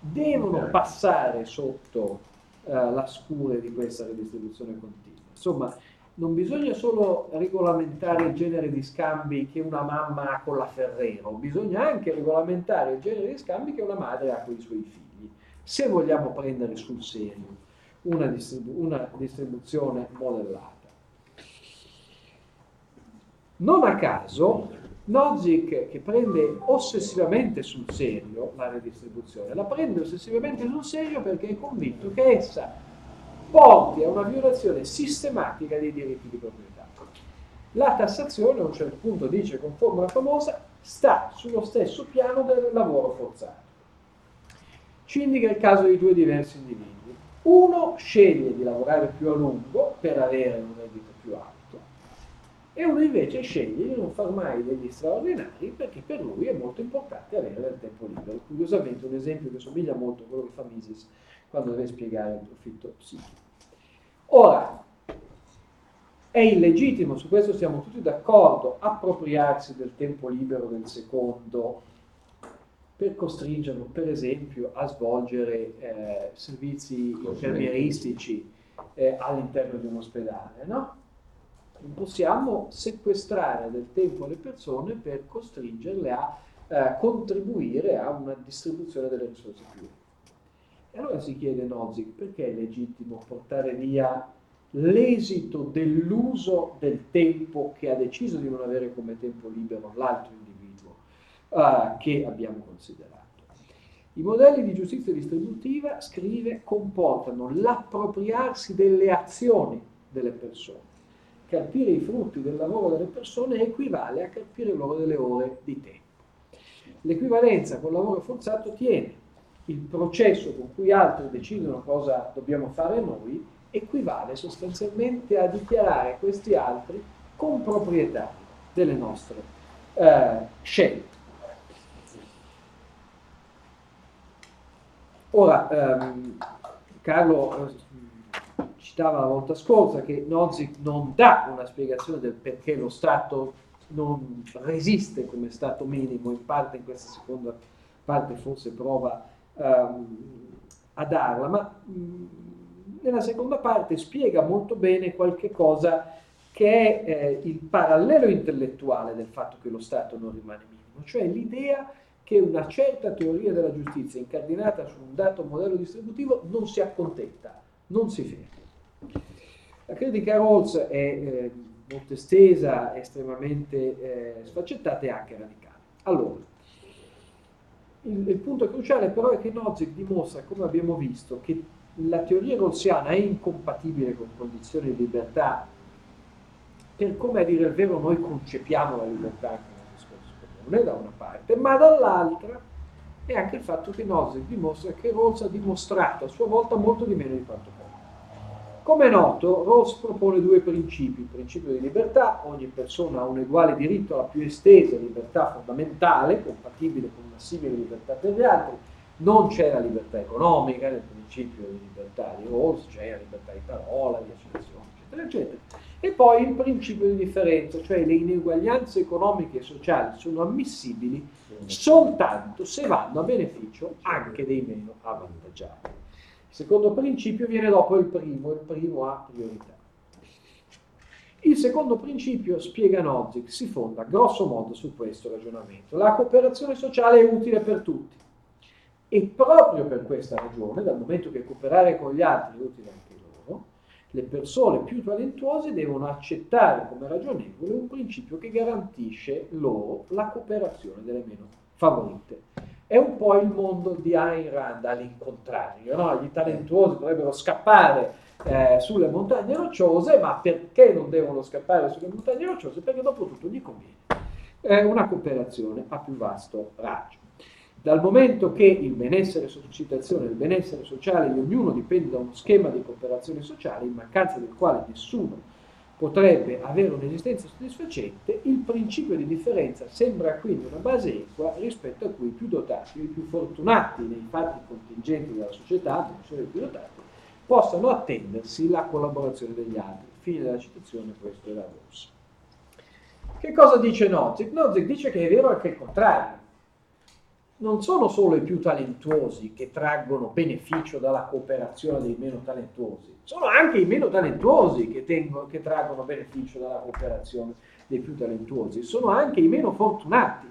devono passare sotto eh, la scure di questa redistribuzione continua. Insomma, non bisogna solo regolamentare il genere di scambi che una mamma ha con la Ferrero, bisogna anche regolamentare il genere di scambi che una madre ha con i suoi figli, se vogliamo prendere sul serio una, distribu- una distribuzione modellata. Non a caso Nozick che prende ossessivamente sul serio la redistribuzione, la prende ossessivamente sul serio perché è convinto che essa porti a una violazione sistematica dei diritti di proprietà. La tassazione, a un certo punto dice con formula famosa, sta sullo stesso piano del lavoro forzato. ci indica il caso di due diversi individui. Uno sceglie di lavorare più a lungo per avere un reddito più alto e uno invece sceglie di non far mai degli straordinari perché per lui è molto importante avere del tempo libero. Curiosamente un esempio che somiglia molto a quello che fa Mises quando deve spiegare il profitto psichico. Ora, è illegittimo, su questo siamo tutti d'accordo, appropriarsi del tempo libero del secondo per costringerlo, per esempio, a svolgere eh, servizi infermieristici eh, all'interno di un ospedale, no? Non possiamo sequestrare del tempo alle persone per costringerle a eh, contribuire a una distribuzione delle risorse più. E allora si chiede Nozick perché è legittimo portare via l'esito dell'uso del tempo che ha deciso di non avere come tempo libero l'altro individuo uh, che abbiamo considerato. I modelli di giustizia distributiva, scrive, comportano l'appropriarsi delle azioni delle persone. Carpire i frutti del lavoro delle persone equivale a carpire loro delle ore di tempo. L'equivalenza col lavoro forzato tiene il processo con cui altri decidono cosa dobbiamo fare noi equivale sostanzialmente a dichiarare questi altri comproprietari delle nostre eh, scelte. Ora, ehm, Carlo eh, citava la volta scorsa che Nozick non dà una spiegazione del perché lo Stato non resiste come Stato minimo, in parte in questa seconda parte forse prova ehm, a darla, ma mh, nella seconda parte spiega molto bene qualche cosa che è eh, il parallelo intellettuale del fatto che lo Stato non rimane minimo, cioè l'idea che una certa teoria della giustizia incardinata su un dato modello distributivo non si accontenta, non si ferma. La critica a Rawls è eh, molto estesa, estremamente eh, sfaccettata e anche radicale. Allora, il, il punto cruciale però è che Nozick dimostra, come abbiamo visto, che la teoria rawlsiana è incompatibile con condizioni di libertà per come a dire il vero noi concepiamo la libertà anche nel discorso comune da una parte, ma dall'altra è anche il fatto che Nozick dimostra che Rawls ha dimostrato a sua volta molto di meno di quanto. Come è noto, Rawls propone due principi, il principio di libertà, ogni persona ha un uguale diritto alla più estesa libertà fondamentale, compatibile con una simile libertà per gli altri, non c'è la libertà economica nel principio di libertà di Rawls, c'è la libertà di parola, di associazione, eccetera, eccetera. E poi il principio di differenza, cioè le ineguaglianze economiche e sociali sono ammissibili soltanto se vanno a beneficio anche dei meno avvantaggiati. Il secondo principio viene dopo il primo, il primo ha priorità. Il secondo principio, spiega Nozick, si fonda grosso modo su questo ragionamento. La cooperazione sociale è utile per tutti e proprio per questa ragione, dal momento che cooperare con gli altri è utile anche loro, le persone più talentuose devono accettare come ragionevole un principio che garantisce loro la cooperazione delle meno favorite. È un po' il mondo di Ayn Rand all'incontrario, no? gli talentuosi dovrebbero scappare eh, sulle montagne rocciose, ma perché non devono scappare sulle montagne rocciose? Perché dopo tutto gli conviene. È una cooperazione a più vasto raggio. Dal momento che il benessere societazione, il benessere sociale di ognuno dipende da uno schema di cooperazione sociale, in mancanza del quale nessuno potrebbe avere un'esistenza soddisfacente, il principio di differenza sembra quindi una base equa rispetto a cui i più dotati, i più fortunati nei fatti contingenti della società, non i più dotati, possano attendersi la collaborazione degli altri. Fine della citazione, questo era Rossa. Che cosa dice Nozick? Nozick dice che è vero anche il contrario non sono solo i più talentuosi che traggono beneficio dalla cooperazione dei meno talentuosi, sono anche i meno talentuosi che, tengono, che traggono beneficio dalla cooperazione dei più talentuosi, sono anche i meno fortunati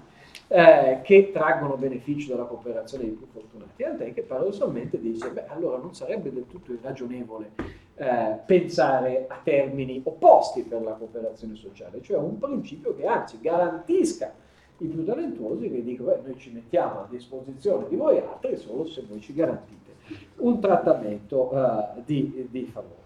eh, che traggono beneficio dalla cooperazione dei più fortunati. Tant'è che paradossalmente dice, beh, allora non sarebbe del tutto irragionevole eh, pensare a termini opposti per la cooperazione sociale, cioè un principio che anzi garantisca i più talentuosi che dicono beh, noi ci mettiamo a disposizione di voi altri solo se voi ci garantite un trattamento uh, di, di, favore.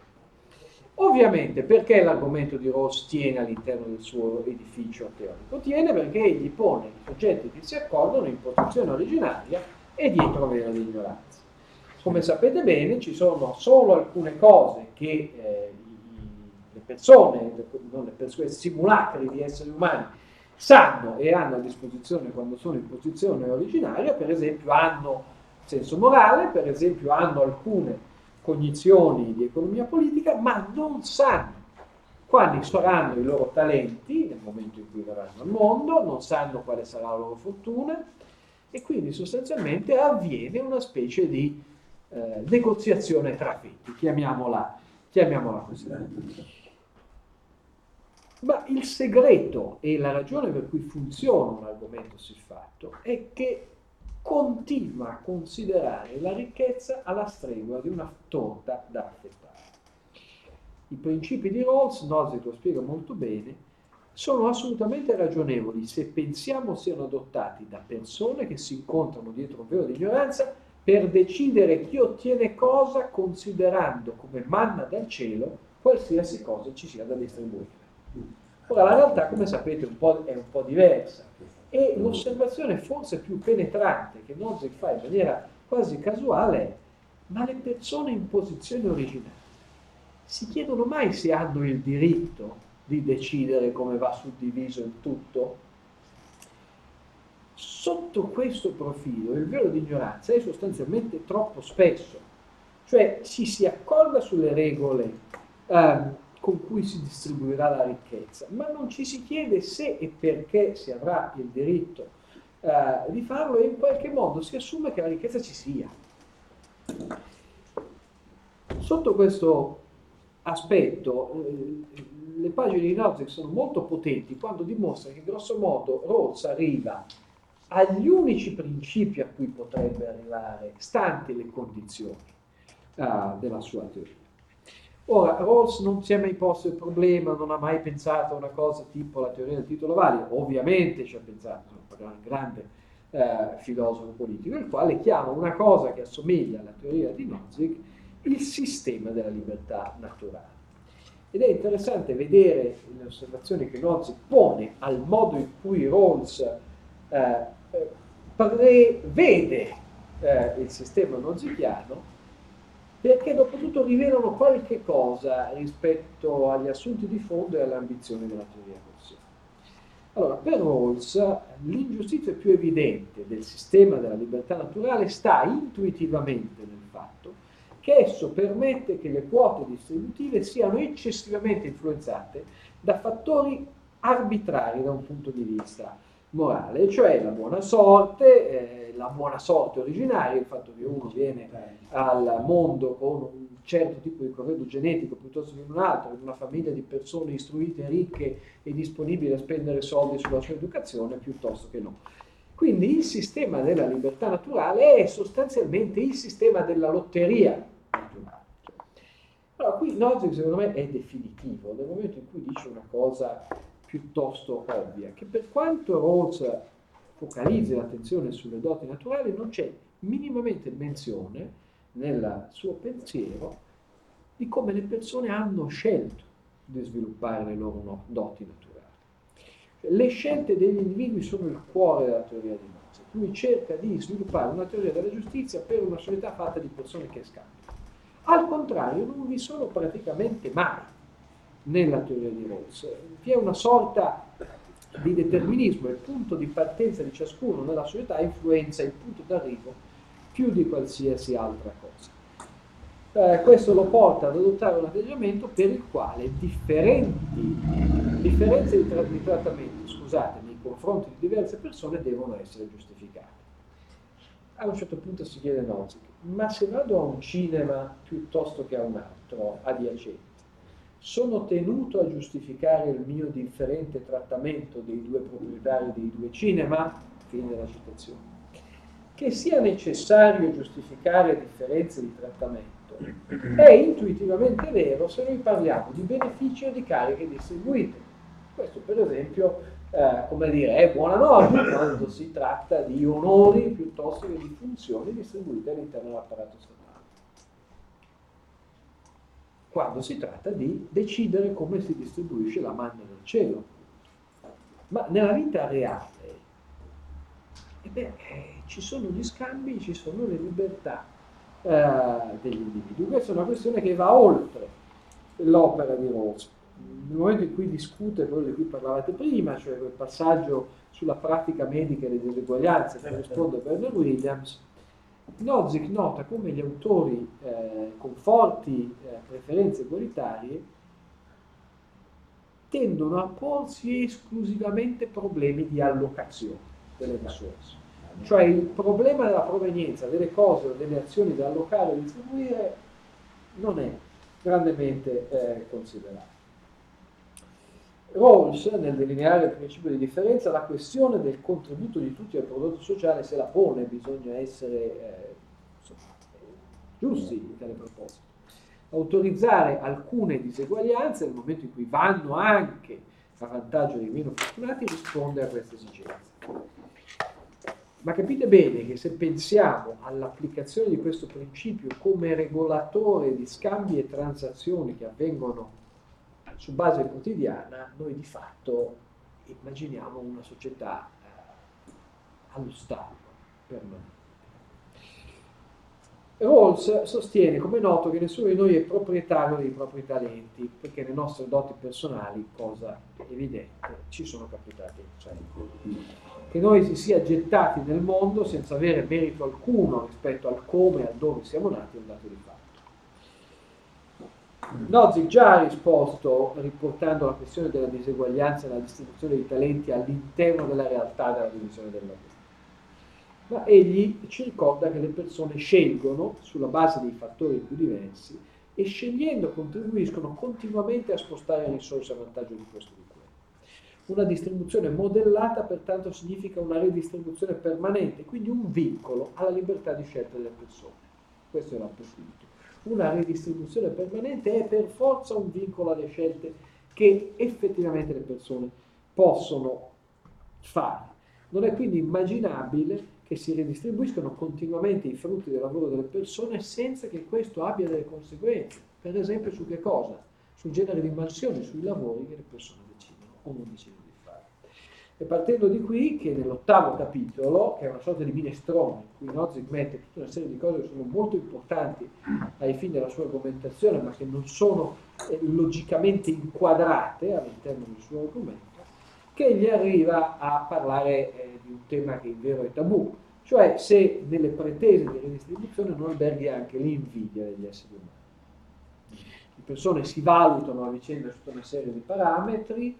Ovviamente perché l'argomento di Ross tiene all'interno del suo edificio teorico? Tiene perché egli pone i soggetti che si accordano in posizione originaria e dietro velo di ignoranza. Come sapete bene, ci sono solo alcune cose che eh, le persone, non le persone, simulacri di esseri umani sanno e hanno a disposizione quando sono in posizione originaria, per esempio hanno senso morale, per esempio hanno alcune cognizioni di economia politica, ma non sanno quali saranno i loro talenti nel momento in cui verranno al mondo, non sanno quale sarà la loro fortuna e quindi sostanzialmente avviene una specie di eh, negoziazione tra fetti, chiamiamola, chiamiamola così. Ma il segreto e la ragione per cui funziona un argomento siffatto è che continua a considerare la ricchezza alla stregua di una torta da affettare. I principi di Rawls, Nozick lo spiega molto bene, sono assolutamente ragionevoli se pensiamo siano adottati da persone che si incontrano dietro un velo di ignoranza per decidere chi ottiene cosa considerando come manna dal cielo qualsiasi cosa ci sia da distribuire. Ora la realtà, come sapete, un è un po' diversa e l'osservazione forse più penetrante che Nozick fa in maniera quasi casuale è ma le persone in posizione originale si chiedono mai se hanno il diritto di decidere come va suddiviso il tutto? Sotto questo profilo il velo di ignoranza è sostanzialmente troppo spesso, cioè ci si accorda sulle regole um, con cui si distribuirà la ricchezza, ma non ci si chiede se e perché si avrà il diritto uh, di farlo e in qualche modo si assume che la ricchezza ci sia. Sotto questo aspetto, eh, le pagine di Nozick sono molto potenti quando dimostrano che grosso modo Rawls arriva agli unici principi a cui potrebbe arrivare, stanti le condizioni uh, della sua teoria. Ora, Rawls non si è mai posto il problema, non ha mai pensato a una cosa tipo la teoria del titolo valido, ovviamente ci ha pensato, è un grande eh, filosofo politico, il quale chiama una cosa che assomiglia alla teoria di Nozick il sistema della libertà naturale. Ed è interessante vedere le osservazioni che Nozick pone al modo in cui Rawls eh, eh, prevede eh, il sistema nozicchiano, perché dopo tutto rivelano qualche cosa rispetto agli assunti di fondo e alle ambizioni della teoria rossiana. Allora, per Rawls l'ingiustizia più evidente del sistema della libertà naturale sta intuitivamente nel fatto che esso permette che le quote distributive siano eccessivamente influenzate da fattori arbitrari da un punto di vista morale, cioè la buona sorte, eh, la buona sorte originaria, il fatto che uno viene al mondo con un certo tipo di corredo genetico piuttosto che un altro, in una famiglia di persone istruite, ricche e disponibili a spendere soldi sulla sua educazione piuttosto che no. Quindi il sistema della libertà naturale è sostanzialmente il sistema della lotteria naturale. Allora, qui Nozick secondo me è definitivo, nel momento in cui dice una cosa piuttosto ovvia, che per quanto Rawls focalizzi l'attenzione sulle doti naturali, non c'è minimamente menzione nel suo pensiero di come le persone hanno scelto di sviluppare le loro doti naturali. Le scelte degli individui sono il cuore della teoria di Nozick. Lui cerca di sviluppare una teoria della giustizia per una società fatta di persone che scambiano. Al contrario, non vi sono praticamente mai nella teoria di Rawls. Vi è una sorta di determinismo, il punto di partenza di ciascuno nella società influenza il punto d'arrivo più di qualsiasi altra cosa. Eh, questo lo porta ad adottare un atteggiamento per il quale differenze di, tra- di trattamento scusate, nei confronti di diverse persone devono essere giustificate. A un certo punto si chiede Nozick, ma se vado a un cinema piuttosto che a un altro adiacente, sono tenuto a giustificare il mio differente trattamento dei due proprietari dei due cinema? Fine della citazione. Che sia necessario giustificare differenze di trattamento è intuitivamente vero se noi parliamo di benefici o di cariche distribuite. Questo per esempio, eh, come dire, è buona norma quando si tratta di onori piuttosto che di funzioni distribuite all'interno dell'apparato statale quando si tratta di decidere come si distribuisce la manna del cielo. Ma nella vita reale eh beh, eh, ci sono gli scambi, ci sono le libertà eh, degli individui. Questa è una questione che va oltre l'opera di Rawls. Nel momento in cui discute quello di cui parlavate prima, cioè quel passaggio sulla pratica medica e le diseguaglianze che risponde Bernard Williams, Nozick nota come gli autori eh, con forti eh, preferenze egualitarie tendono a porsi esclusivamente problemi di allocazione delle risorse. Cioè il problema della provenienza delle cose o delle azioni da allocare e distribuire non è grandemente eh, considerato. Rawls, nel delineare il principio di differenza, la questione del contributo di tutti al prodotto sociale se la pone, bisogna essere eh, insomma, giusti in tale proposito. Autorizzare alcune diseguaglianze nel momento in cui vanno anche a vantaggio dei meno fortunati risponde a questa esigenza. Ma capite bene che se pensiamo all'applicazione di questo principio come regolatore di scambi e transazioni che avvengono su base quotidiana, noi di fatto immaginiamo una società eh, allo stato permanente. Rawls sostiene, come è noto, che nessuno di noi è proprietario dei propri talenti, perché le nostre doti personali, cosa evidente, ci sono capitati. Cioè, che noi si sia gettati nel mondo senza avere merito alcuno rispetto al come e al dove siamo nati è un dato di fatto. Nozick già ha risposto riportando la questione della diseguaglianza nella distribuzione dei talenti all'interno della realtà della divisione del lavoro. Ma egli ci ricorda che le persone scelgono sulla base dei fattori più diversi e scegliendo contribuiscono continuamente a spostare risorse a vantaggio di questo o di quello. Una distribuzione modellata pertanto significa una redistribuzione permanente, quindi un vincolo alla libertà di scelta delle persone. Questo è l'appunto una ridistribuzione permanente è per forza un vincolo alle scelte che effettivamente le persone possono fare. Non è quindi immaginabile che si ridistribuiscano continuamente i frutti del lavoro delle persone senza che questo abbia delle conseguenze. Per esempio su che cosa? Sul genere di mansioni, sui lavori che le persone decidono o non decidono. E partendo di qui, che nell'ottavo capitolo, che è una sorta di minestrone, in cui Nozick mette tutta una serie di cose che sono molto importanti ai fini della sua argomentazione, ma che non sono eh, logicamente inquadrate all'interno del suo argomento, che gli arriva a parlare eh, di un tema che in vero è tabù, cioè se nelle pretese di redistribuzione non alberghi anche l'invidia degli esseri umani. Le persone si valutano a vicenda tutta una serie di parametri,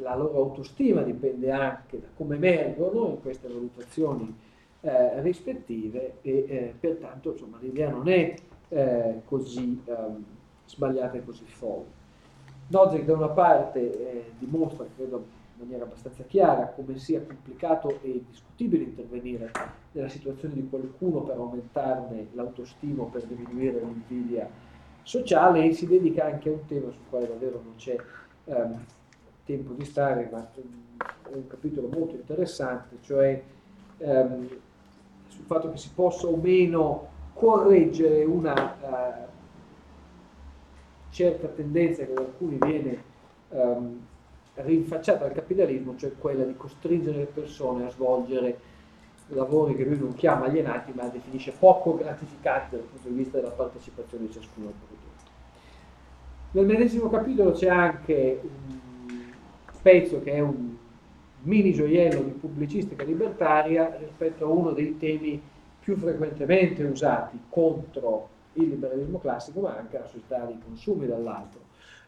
la loro autostima dipende anche da come emergono in queste valutazioni eh, rispettive e eh, pertanto insomma, l'idea non è eh, così ehm, sbagliata e così folle. Nozick da una parte eh, dimostra, credo in maniera abbastanza chiara, come sia complicato e discutibile intervenire nella situazione di qualcuno per aumentarne l'autostima o per diminuire l'invidia sociale e si dedica anche a un tema sul quale davvero non c'è ehm, tempo di stare, ma è un capitolo molto interessante, cioè ehm, sul fatto che si possa o meno correggere una uh, certa tendenza che da alcuni viene um, rinfacciata al capitalismo, cioè quella di costringere le persone a svolgere lavori che lui non chiama alienati, ma definisce poco gratificanti dal punto di vista della partecipazione di ciascuno al prodotto. Nel medesimo capitolo c'è anche un pezzo che è un mini gioiello di pubblicistica libertaria rispetto a uno dei temi più frequentemente usati contro il liberalismo classico, ma anche la società dei consumi dall'altro,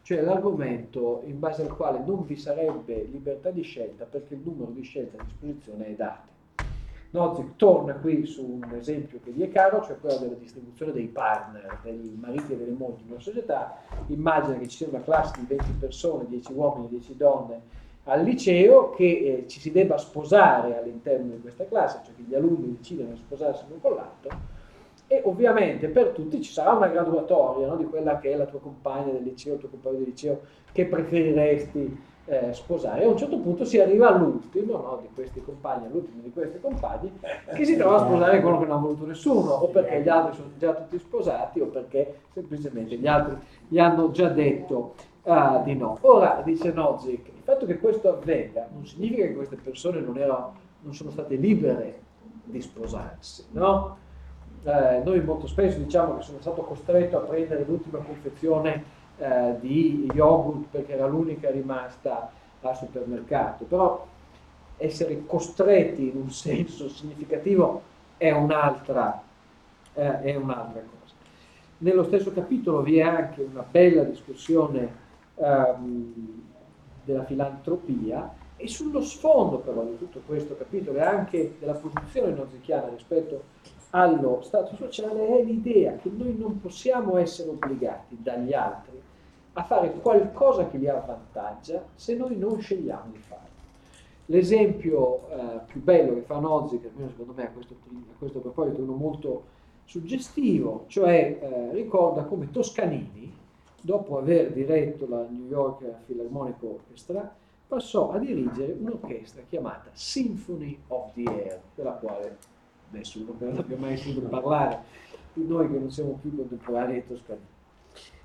cioè l'argomento in base al quale non vi sarebbe libertà di scelta perché il numero di scelte a disposizione è dato. Nozick torna qui su un esempio che gli è caro, cioè quello della distribuzione dei partner, dei mariti e delle mogli in una società. Immagina che ci sia una classe di 20 persone, 10 uomini e 10 donne al liceo, che eh, ci si debba sposare all'interno di questa classe, cioè che gli alunni decidano di sposarsi l'uno con l'altro, e ovviamente per tutti ci sarà una graduatoria no, di quella che è la tua compagna del liceo, il tuo compagno del liceo, che preferiresti eh, sposare. A un certo punto si arriva all'ultimo no, di questi compagni, all'ultimo di questi compagni, che si trova a sposare quello che non ha voluto nessuno, o perché gli altri sono già tutti sposati, o perché semplicemente gli altri gli hanno già detto uh, di no. Ora, dice Nozick, il fatto che questo avvenga non significa che queste persone non, erano, non sono state libere di sposarsi, no? eh, noi molto spesso diciamo che sono stato costretto a prendere l'ultima confezione eh, di yogurt perché era l'unica rimasta al supermercato, però essere costretti in un senso significativo è un'altra, eh, è un'altra cosa. Nello stesso capitolo vi è anche una bella discussione ehm, della filantropia e sullo sfondo però di tutto questo capitolo e anche della posizione nozichiana rispetto allo Stato sociale è l'idea che noi non possiamo essere obbligati dagli altri a fare qualcosa che li avvantaggia se noi non scegliamo di farlo. L'esempio eh, più bello che fa Nozzi, che almeno secondo me a questo, a questo proposito è uno molto suggestivo, cioè eh, ricorda come Toscanini, dopo aver diretto la New York Philharmonic Orchestra, passò a dirigere un'orchestra chiamata Symphony of the Air, della quale nessuno non abbia mai sentito parlare noi che non siamo più contemporanei toscanini.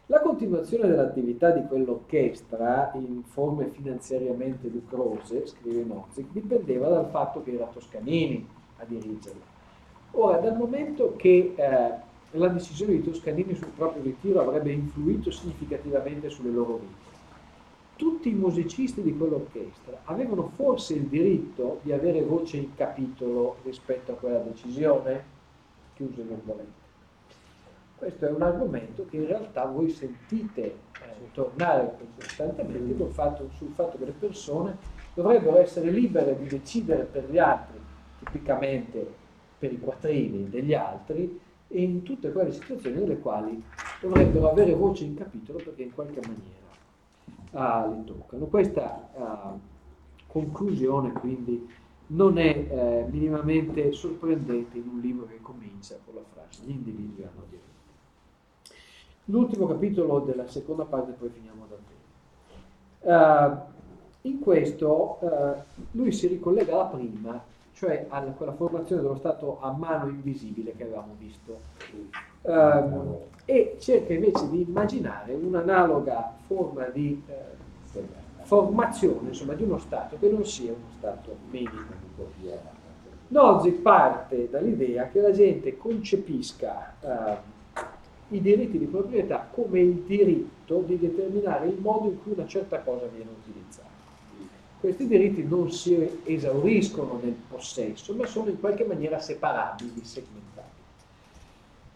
La continuazione dell'attività di quell'orchestra in forme finanziariamente lucrose, scrive Nozick, dipendeva dal fatto che era Toscanini a dirigerla. Ora, dal momento che eh, la decisione di Toscanini sul proprio ritiro avrebbe influito significativamente sulle loro vite, tutti i musicisti di quell'orchestra avevano forse il diritto di avere voce in capitolo rispetto a quella decisione? Chiuse virgolette. Questo è un argomento che in realtà voi sentite eh, tornare costantemente sul fatto, sul fatto che le persone dovrebbero essere libere di decidere per gli altri, tipicamente per i quattrini degli altri, e in tutte quelle situazioni nelle quali dovrebbero avere voce in capitolo perché in qualche maniera ah, li toccano. Questa ah, conclusione quindi non è eh, minimamente sorprendente in un libro che comincia con la frase gli individui hanno diritto. L'ultimo capitolo della seconda parte, poi finiamo davvero. Uh, in questo uh, lui si ricollega alla prima, cioè a quella formazione dello Stato a mano invisibile che avevamo visto, uh, e cerca invece di immaginare un'analoga forma di formazione insomma, di uno Stato che non sia uno Stato minimo. Nozick parte dall'idea che la gente concepisca i diritti di proprietà come il diritto di determinare il modo in cui una certa cosa viene utilizzata. Questi diritti non si esauriscono nel possesso, ma sono in qualche maniera separabili, segmentati.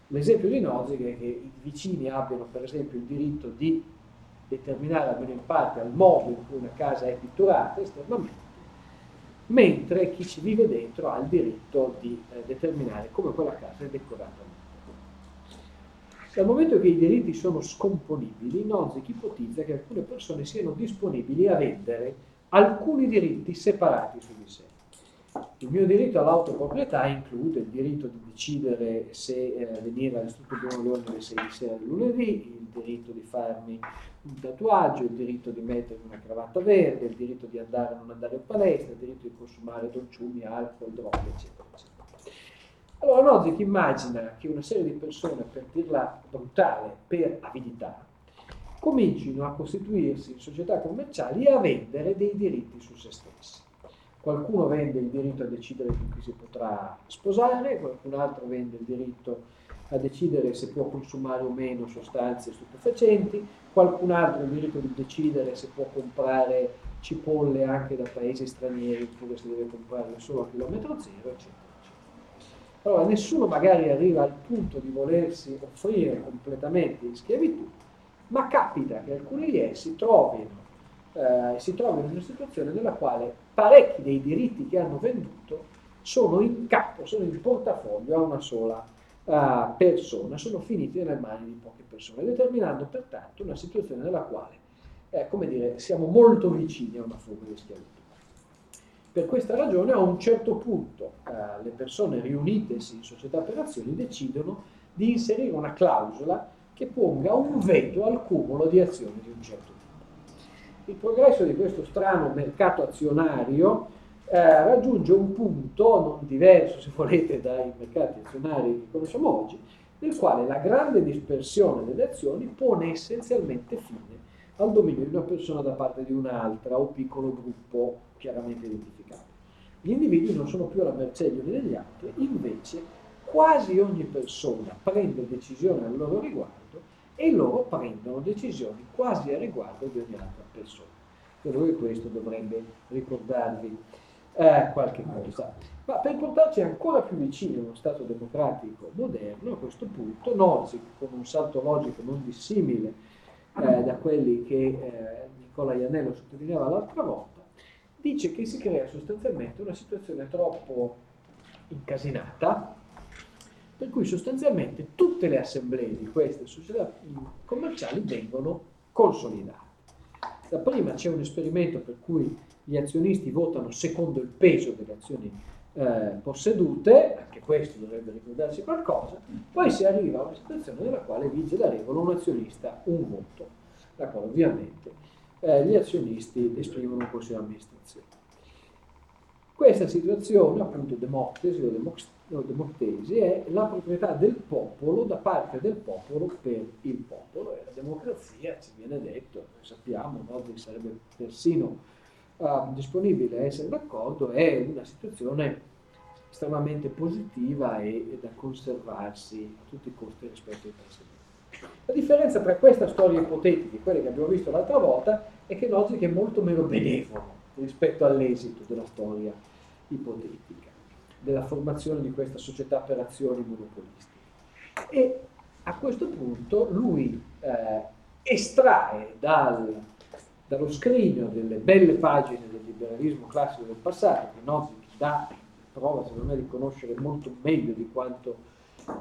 L'esempio di Nozick è che i vicini abbiano per esempio il diritto di determinare almeno in parte il modo in cui una casa è pitturata esternamente, mentre chi ci vive dentro ha il diritto di eh, determinare come quella casa è decorata dal momento che i diritti sono scomponibili, Nozick ipotizza che alcune persone siano disponibili a vendere alcuni diritti separati su di sé. Il mio diritto all'autoproprietà include il diritto di decidere se eh, venire all'Istituto Leone alle 6 di sera di lunedì, il diritto di farmi un tatuaggio, il diritto di mettermi una cravatta verde, il diritto di andare o non andare in palestra, il diritto di consumare dolciumi, alcol, droghe, eccetera, eccetera. Allora Nozick immagina che una serie di persone, per dirla brutale, per avidità, comincino a costituirsi in società commerciali e a vendere dei diritti su se stessi. Qualcuno vende il diritto a decidere con chi si potrà sposare, qualcun altro vende il diritto a decidere se può consumare o meno sostanze stupefacenti, qualcun altro il diritto di decidere se può comprare cipolle anche da paesi stranieri oppure se deve comprarle solo a chilometro zero, eccetera. Allora nessuno magari arriva al punto di volersi offrire completamente in schiavitù, ma capita che alcuni di essi trovino, eh, si trovino in una situazione nella quale parecchi dei diritti che hanno venduto sono in capo, sono in portafoglio a una sola uh, persona, sono finiti nelle mani di poche persone, determinando pertanto una situazione nella quale, eh, come dire, siamo molto vicini a una forma di schiavitù. Per questa ragione a un certo punto eh, le persone riunitesi in società per azioni decidono di inserire una clausola che ponga un veto al cumulo di azioni di un certo tipo. Il progresso di questo strano mercato azionario eh, raggiunge un punto non diverso, se volete, dai mercati azionari che conosciamo oggi, nel quale la grande dispersione delle azioni pone essenzialmente fine al dominio di una persona da parte di un'altra o piccolo gruppo chiaramente identificabile. Gli individui non sono più alla mercé gli uni degli altri, invece quasi ogni persona prende decisioni al loro riguardo e loro prendono decisioni quasi a riguardo di ogni altra persona. Credo che questo dovrebbe ricordarvi eh, qualche cosa. Ma per portarci ancora più vicino allo Stato democratico moderno, a questo punto, Nozick, con un salto logico non dissimile eh, da quelli che eh, Nicola Iannello sottolineava l'altra volta, dice che si crea sostanzialmente una situazione troppo incasinata, per cui sostanzialmente tutte le assemblee di queste società commerciali vengono consolidate. Da prima c'è un esperimento per cui gli azionisti votano secondo il peso delle azioni eh, possedute, anche questo dovrebbe ricordarsi qualcosa, poi si arriva a una situazione nella quale vige la regola un azionista, un voto, la quale ovviamente eh, gli azionisti esprimono in consiglio di amministrazione. Questa situazione, appunto democtesi o democtesi, è la proprietà del popolo da parte del popolo per il popolo e la democrazia, ci viene detto, sappiamo, no, sarebbe persino uh, disponibile a essere d'accordo, è una situazione estremamente positiva e, e, da conservarsi a tutti i costi rispetto ai precedenti. La differenza tra questa storia ipotetica e quelle che abbiamo visto l'altra volta è che Logic è molto meno benevolo rispetto all'esito della storia ipotetica, della formazione di questa società per azioni monopolistiche. E a questo punto lui eh, estrae dal dallo scrigno delle belle pagine del liberalismo classico del passato, che Nozick dà prova secondo me di conoscere molto meglio di quanto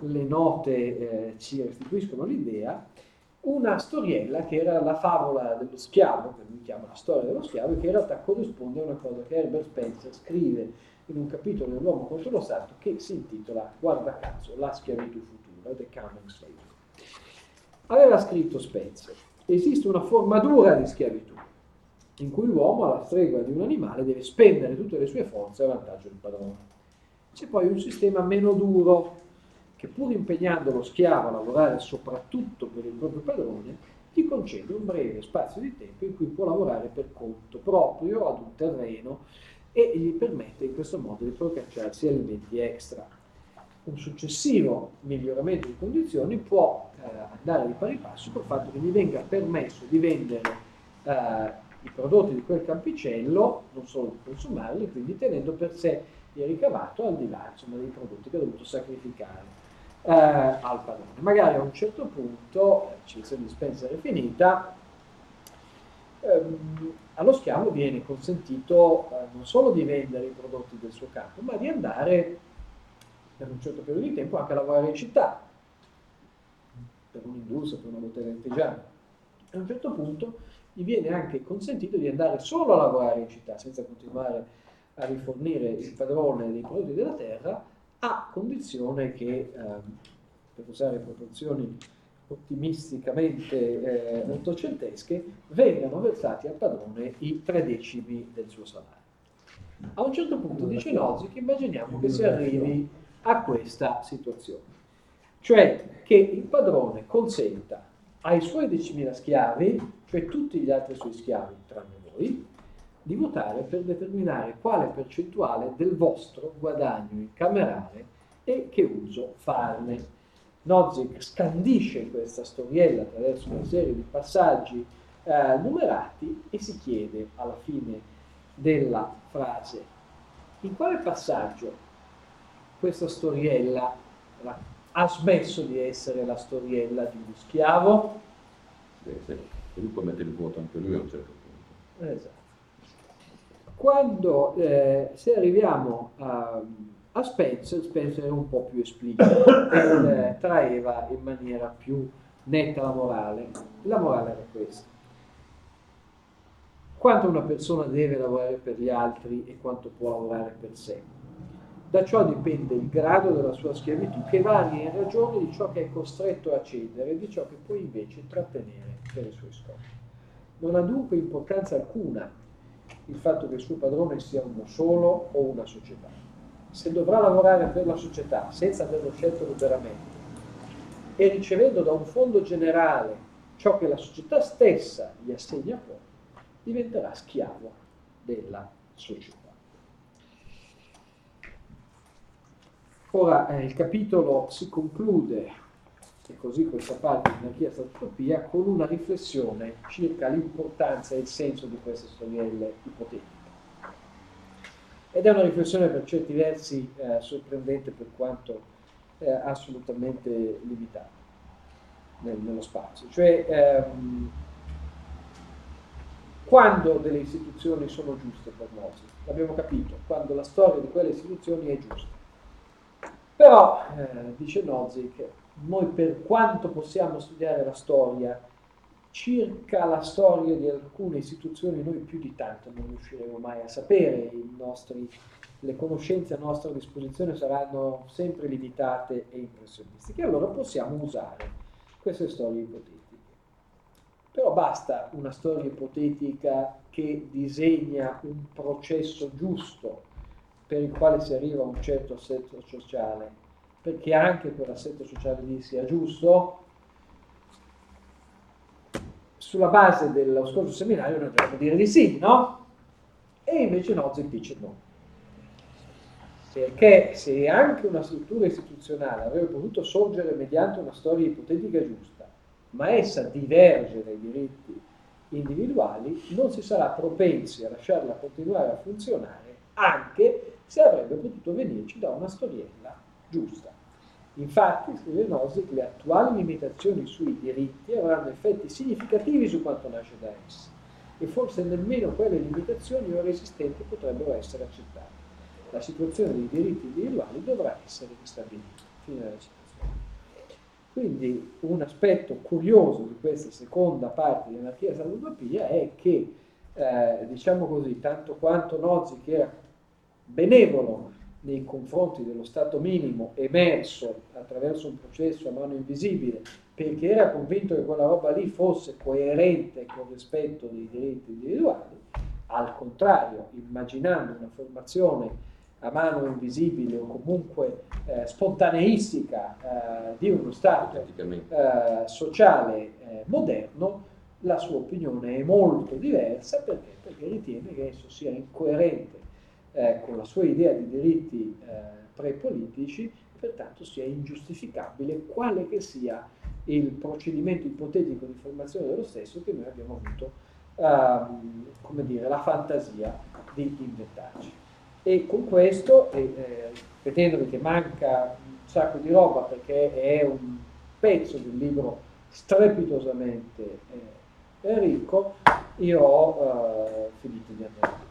le note eh, ci restituiscono l'idea, una storiella che era la favola dello schiavo, che lui chiama la storia dello schiavo, e che in realtà corrisponde a una cosa che Herbert Spencer scrive in un capitolo dell'uomo contro lo Stato che si intitola, guarda caso, La schiavitù futura, The Coming Slavery. Aveva scritto Spencer, esiste una formatura di schiavitù in cui l'uomo, alla stregua di un animale, deve spendere tutte le sue forze a vantaggio del padrone. C'è poi un sistema meno duro, che pur impegnando lo schiavo a lavorare soprattutto per il proprio padrone, gli concede un breve spazio di tempo in cui può lavorare per conto proprio ad un terreno e gli permette in questo modo di procacciarsi alimenti extra. Un successivo miglioramento di condizioni può andare di pari passo col fatto che gli venga permesso di vendere eh, i prodotti di quel campicello, non solo consumarli, quindi tenendo per sé il ricavato al di là insomma, dei prodotti che ha dovuto sacrificare eh, al padrone. Magari a un certo punto, l'eccezione di Spencer è finita, ehm, allo schiavo viene consentito eh, non solo di vendere i prodotti del suo campo, ma di andare per un certo periodo di tempo anche a lavorare in città, per un'industria, per una bottega artigiana. A un certo punto gli viene anche consentito di andare solo a lavorare in città senza continuare a rifornire il padrone dei prodotti della terra a condizione che, ehm, per usare proporzioni ottimisticamente eh, ottocentesche, vengano versati al padrone i tre decimi del suo salario. A un certo punto dice Nozick, immaginiamo che si arrivi a questa situazione, cioè che il padrone consenta ai suoi 10.000 schiavi, cioè tutti gli altri suoi schiavi, tranne voi, di votare per determinare quale percentuale del vostro guadagno incamerale e che uso farne. Nozick scandisce questa storiella attraverso una serie di passaggi eh, numerati e si chiede alla fine della frase in quale passaggio questa storiella ha smesso di essere la storiella di uno schiavo. Sì, sì. E lui può mettere il voto anche lui a un certo punto. Esatto. Quando, eh, se arriviamo a, a, Spencer, Spencer è un po' più esplicito e eh, traeva in maniera più netta la morale. La morale era questa. Quanto una persona deve lavorare per gli altri e quanto può lavorare per sé da ciò dipende il grado della sua schiavitù, che varia in ragione di ciò che è costretto a cedere e di ciò che può invece trattenere per i suoi scopi. Non ha dunque importanza alcuna il fatto che il suo padrone sia uno solo o una società. Se dovrà lavorare per la società senza averlo scelto liberamente e ricevendo da un fondo generale ciò che la società stessa gli assegna poi, diventerà schiavo della società. Ora eh, il capitolo si conclude, e così questa parte di anarchia statutopia, con una riflessione circa l'importanza e il senso di queste storielle ipotetiche. Ed è una riflessione per certi versi eh, sorprendente per quanto eh, assolutamente limitata nel, nello spazio. Cioè, ehm, quando delle istituzioni sono giuste per noi, l'abbiamo capito, quando la storia di quelle istituzioni è giusta. Però, eh, dice Nozick, noi per quanto possiamo studiare la storia, circa la storia di alcune istituzioni noi più di tanto non riusciremo mai a sapere, nostri, le conoscenze a nostra disposizione saranno sempre limitate e impressionistiche, allora possiamo usare queste storie ipotetiche. Però basta una storia ipotetica che disegna un processo giusto per il quale si arriva a un certo assetto sociale, perché anche quell'assetto sociale lì sia giusto, sulla base dello scorso seminario noi dovremmo dire di sì, no? E invece Nozick dice no. Perché se anche una struttura istituzionale avrebbe potuto sorgere mediante una storia ipotetica giusta, ma essa diverge dai diritti individuali, non si sarà propensi a lasciarla continuare a funzionare anche se avrebbe potuto venirci da una storiella giusta. Infatti, scrive Nozick, le attuali limitazioni sui diritti avranno effetti significativi su quanto nasce da essi e forse nemmeno quelle limitazioni ora esistenti potrebbero essere accettate. La situazione dei diritti individuali dovrà essere ristabilita. Fine della citazione. Quindi un aspetto curioso di questa seconda parte di anarchia salutopia è che, eh, diciamo così, tanto quanto Nozick era benevolo nei confronti dello Stato minimo emerso attraverso un processo a mano invisibile, perché era convinto che quella roba lì fosse coerente con il rispetto dei diritti individuali, al contrario, immaginando una formazione a mano invisibile o comunque eh, spontaneistica eh, di uno Stato eh, sociale eh, moderno, la sua opinione è molto diversa perché? perché ritiene che esso sia incoerente eh, con la sua idea di diritti eh, prepolitici, pertanto sia ingiustificabile quale che sia il procedimento ipotetico di formazione dello stesso che noi abbiamo avuto ehm, come dire, la fantasia di inventarci. E con questo, e, eh, che manca un sacco di roba perché è un pezzo di un libro strepitosamente eh, ricco, io ho eh, finito di andare.